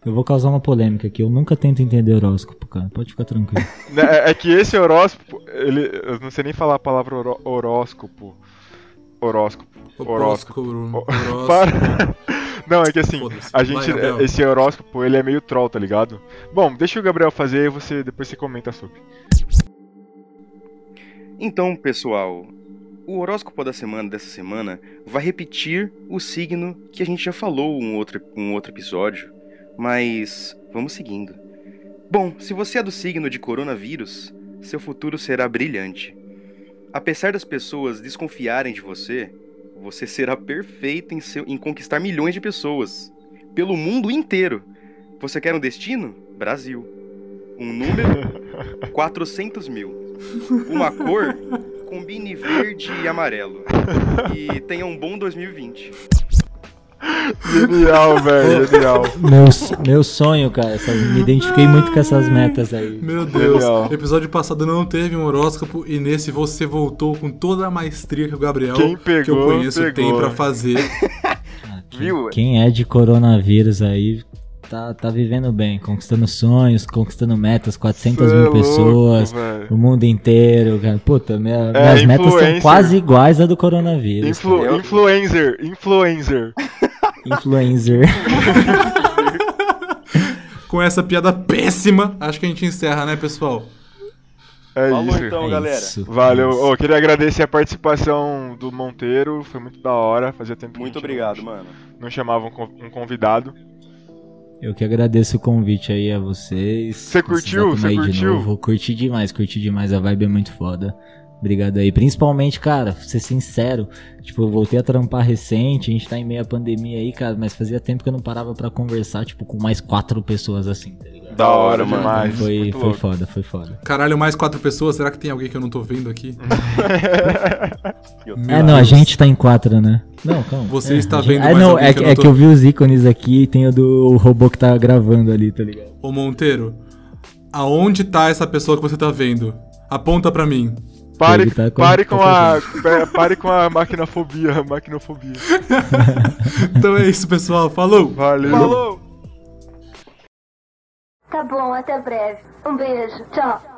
Eu vou causar uma polêmica aqui, eu nunca tento entender horóscopo, cara, pode ficar tranquilo. Né, É, é que esse horóscopo, ele, eu não sei nem falar a palavra horó- horóscopo. Horóscopo. Horóscopo. Horóscopo. Horóscopo. Para. Não, é que assim, a Vai, gente, Gabriel. esse horóscopo, ele é meio troll, tá ligado? Bom, deixa o Gabriel fazer e você depois você comenta sobre. Então, pessoal, o horóscopo da semana dessa semana vai repetir o signo que a gente já falou um outro, um outro episódio, mas vamos seguindo. Bom, se você é do signo de coronavírus, seu futuro será brilhante. Apesar das pessoas desconfiarem de você, você será perfeito em, seu- em conquistar milhões de pessoas. Pelo mundo inteiro. Você quer um destino? Brasil. Um número? 400 mil. Uma cor? Combine verde e amarelo. E tenha um bom 2020. Genial, velho, genial. meu, meu sonho, cara, me identifiquei muito com essas metas aí. Meu Deus, Genial. episódio passado não teve um horóscopo e nesse você voltou com toda a maestria que o Gabriel, Quem que eu pegou, conheço, tem pegou. pra fazer. Ah, quem, Viu? quem é de coronavírus aí tá, tá vivendo bem, conquistando sonhos, conquistando metas, 400 Cê é mil louco, pessoas, velho. o mundo inteiro, cara. Puta, minha- É, minhas metas são quase iguais à do coronavírus. Influ- Eu- Influencer, influencer. Influencer. Com essa piada péssima, acho que a gente encerra, né, pessoal? É Falou isso. então, É galera. isso, Valeu. é isso. Ô, queria agradecer a participação do Monteiro, foi muito da hora. Fazia tempo Muito obrigado, não, mano. não chamava con- um convidado. Eu que agradeço o convite aí a vocês. Você curtiu? Você aí de curtiu? novo. Curti demais, curti demais. A vibe é muito foda. Obrigado aí. Principalmente, cara, ser sincero, tipo, eu voltei a trampar recente, a gente tá em meio à pandemia aí, cara, mas fazia tempo que eu não parava pra conversar, tipo, com mais quatro pessoas assim, tá ligado? Da hora, demais. Foi, foi louco. foda, foi foda. Caralho, mais quatro pessoas? Será que tem alguém que eu não tô vendo aqui? é, não, a gente tá em quatro, né? Não, calma. Você É, está a gente- vendo É, mais não, alguém é, que eu não é tô- que eu vi os ícones aqui e tem o do robô que tá gravando ali, tá ligado? Ô Monteiro, aonde tá essa pessoa que você tá vendo? Aponta pra mim. Pare, tá com- pare, com tá a, pare com a maquinofobia, maquinofobia. Então é isso, pessoal. Falou! Valeu. Falou! Tá bom, até breve. Um beijo. Tchau.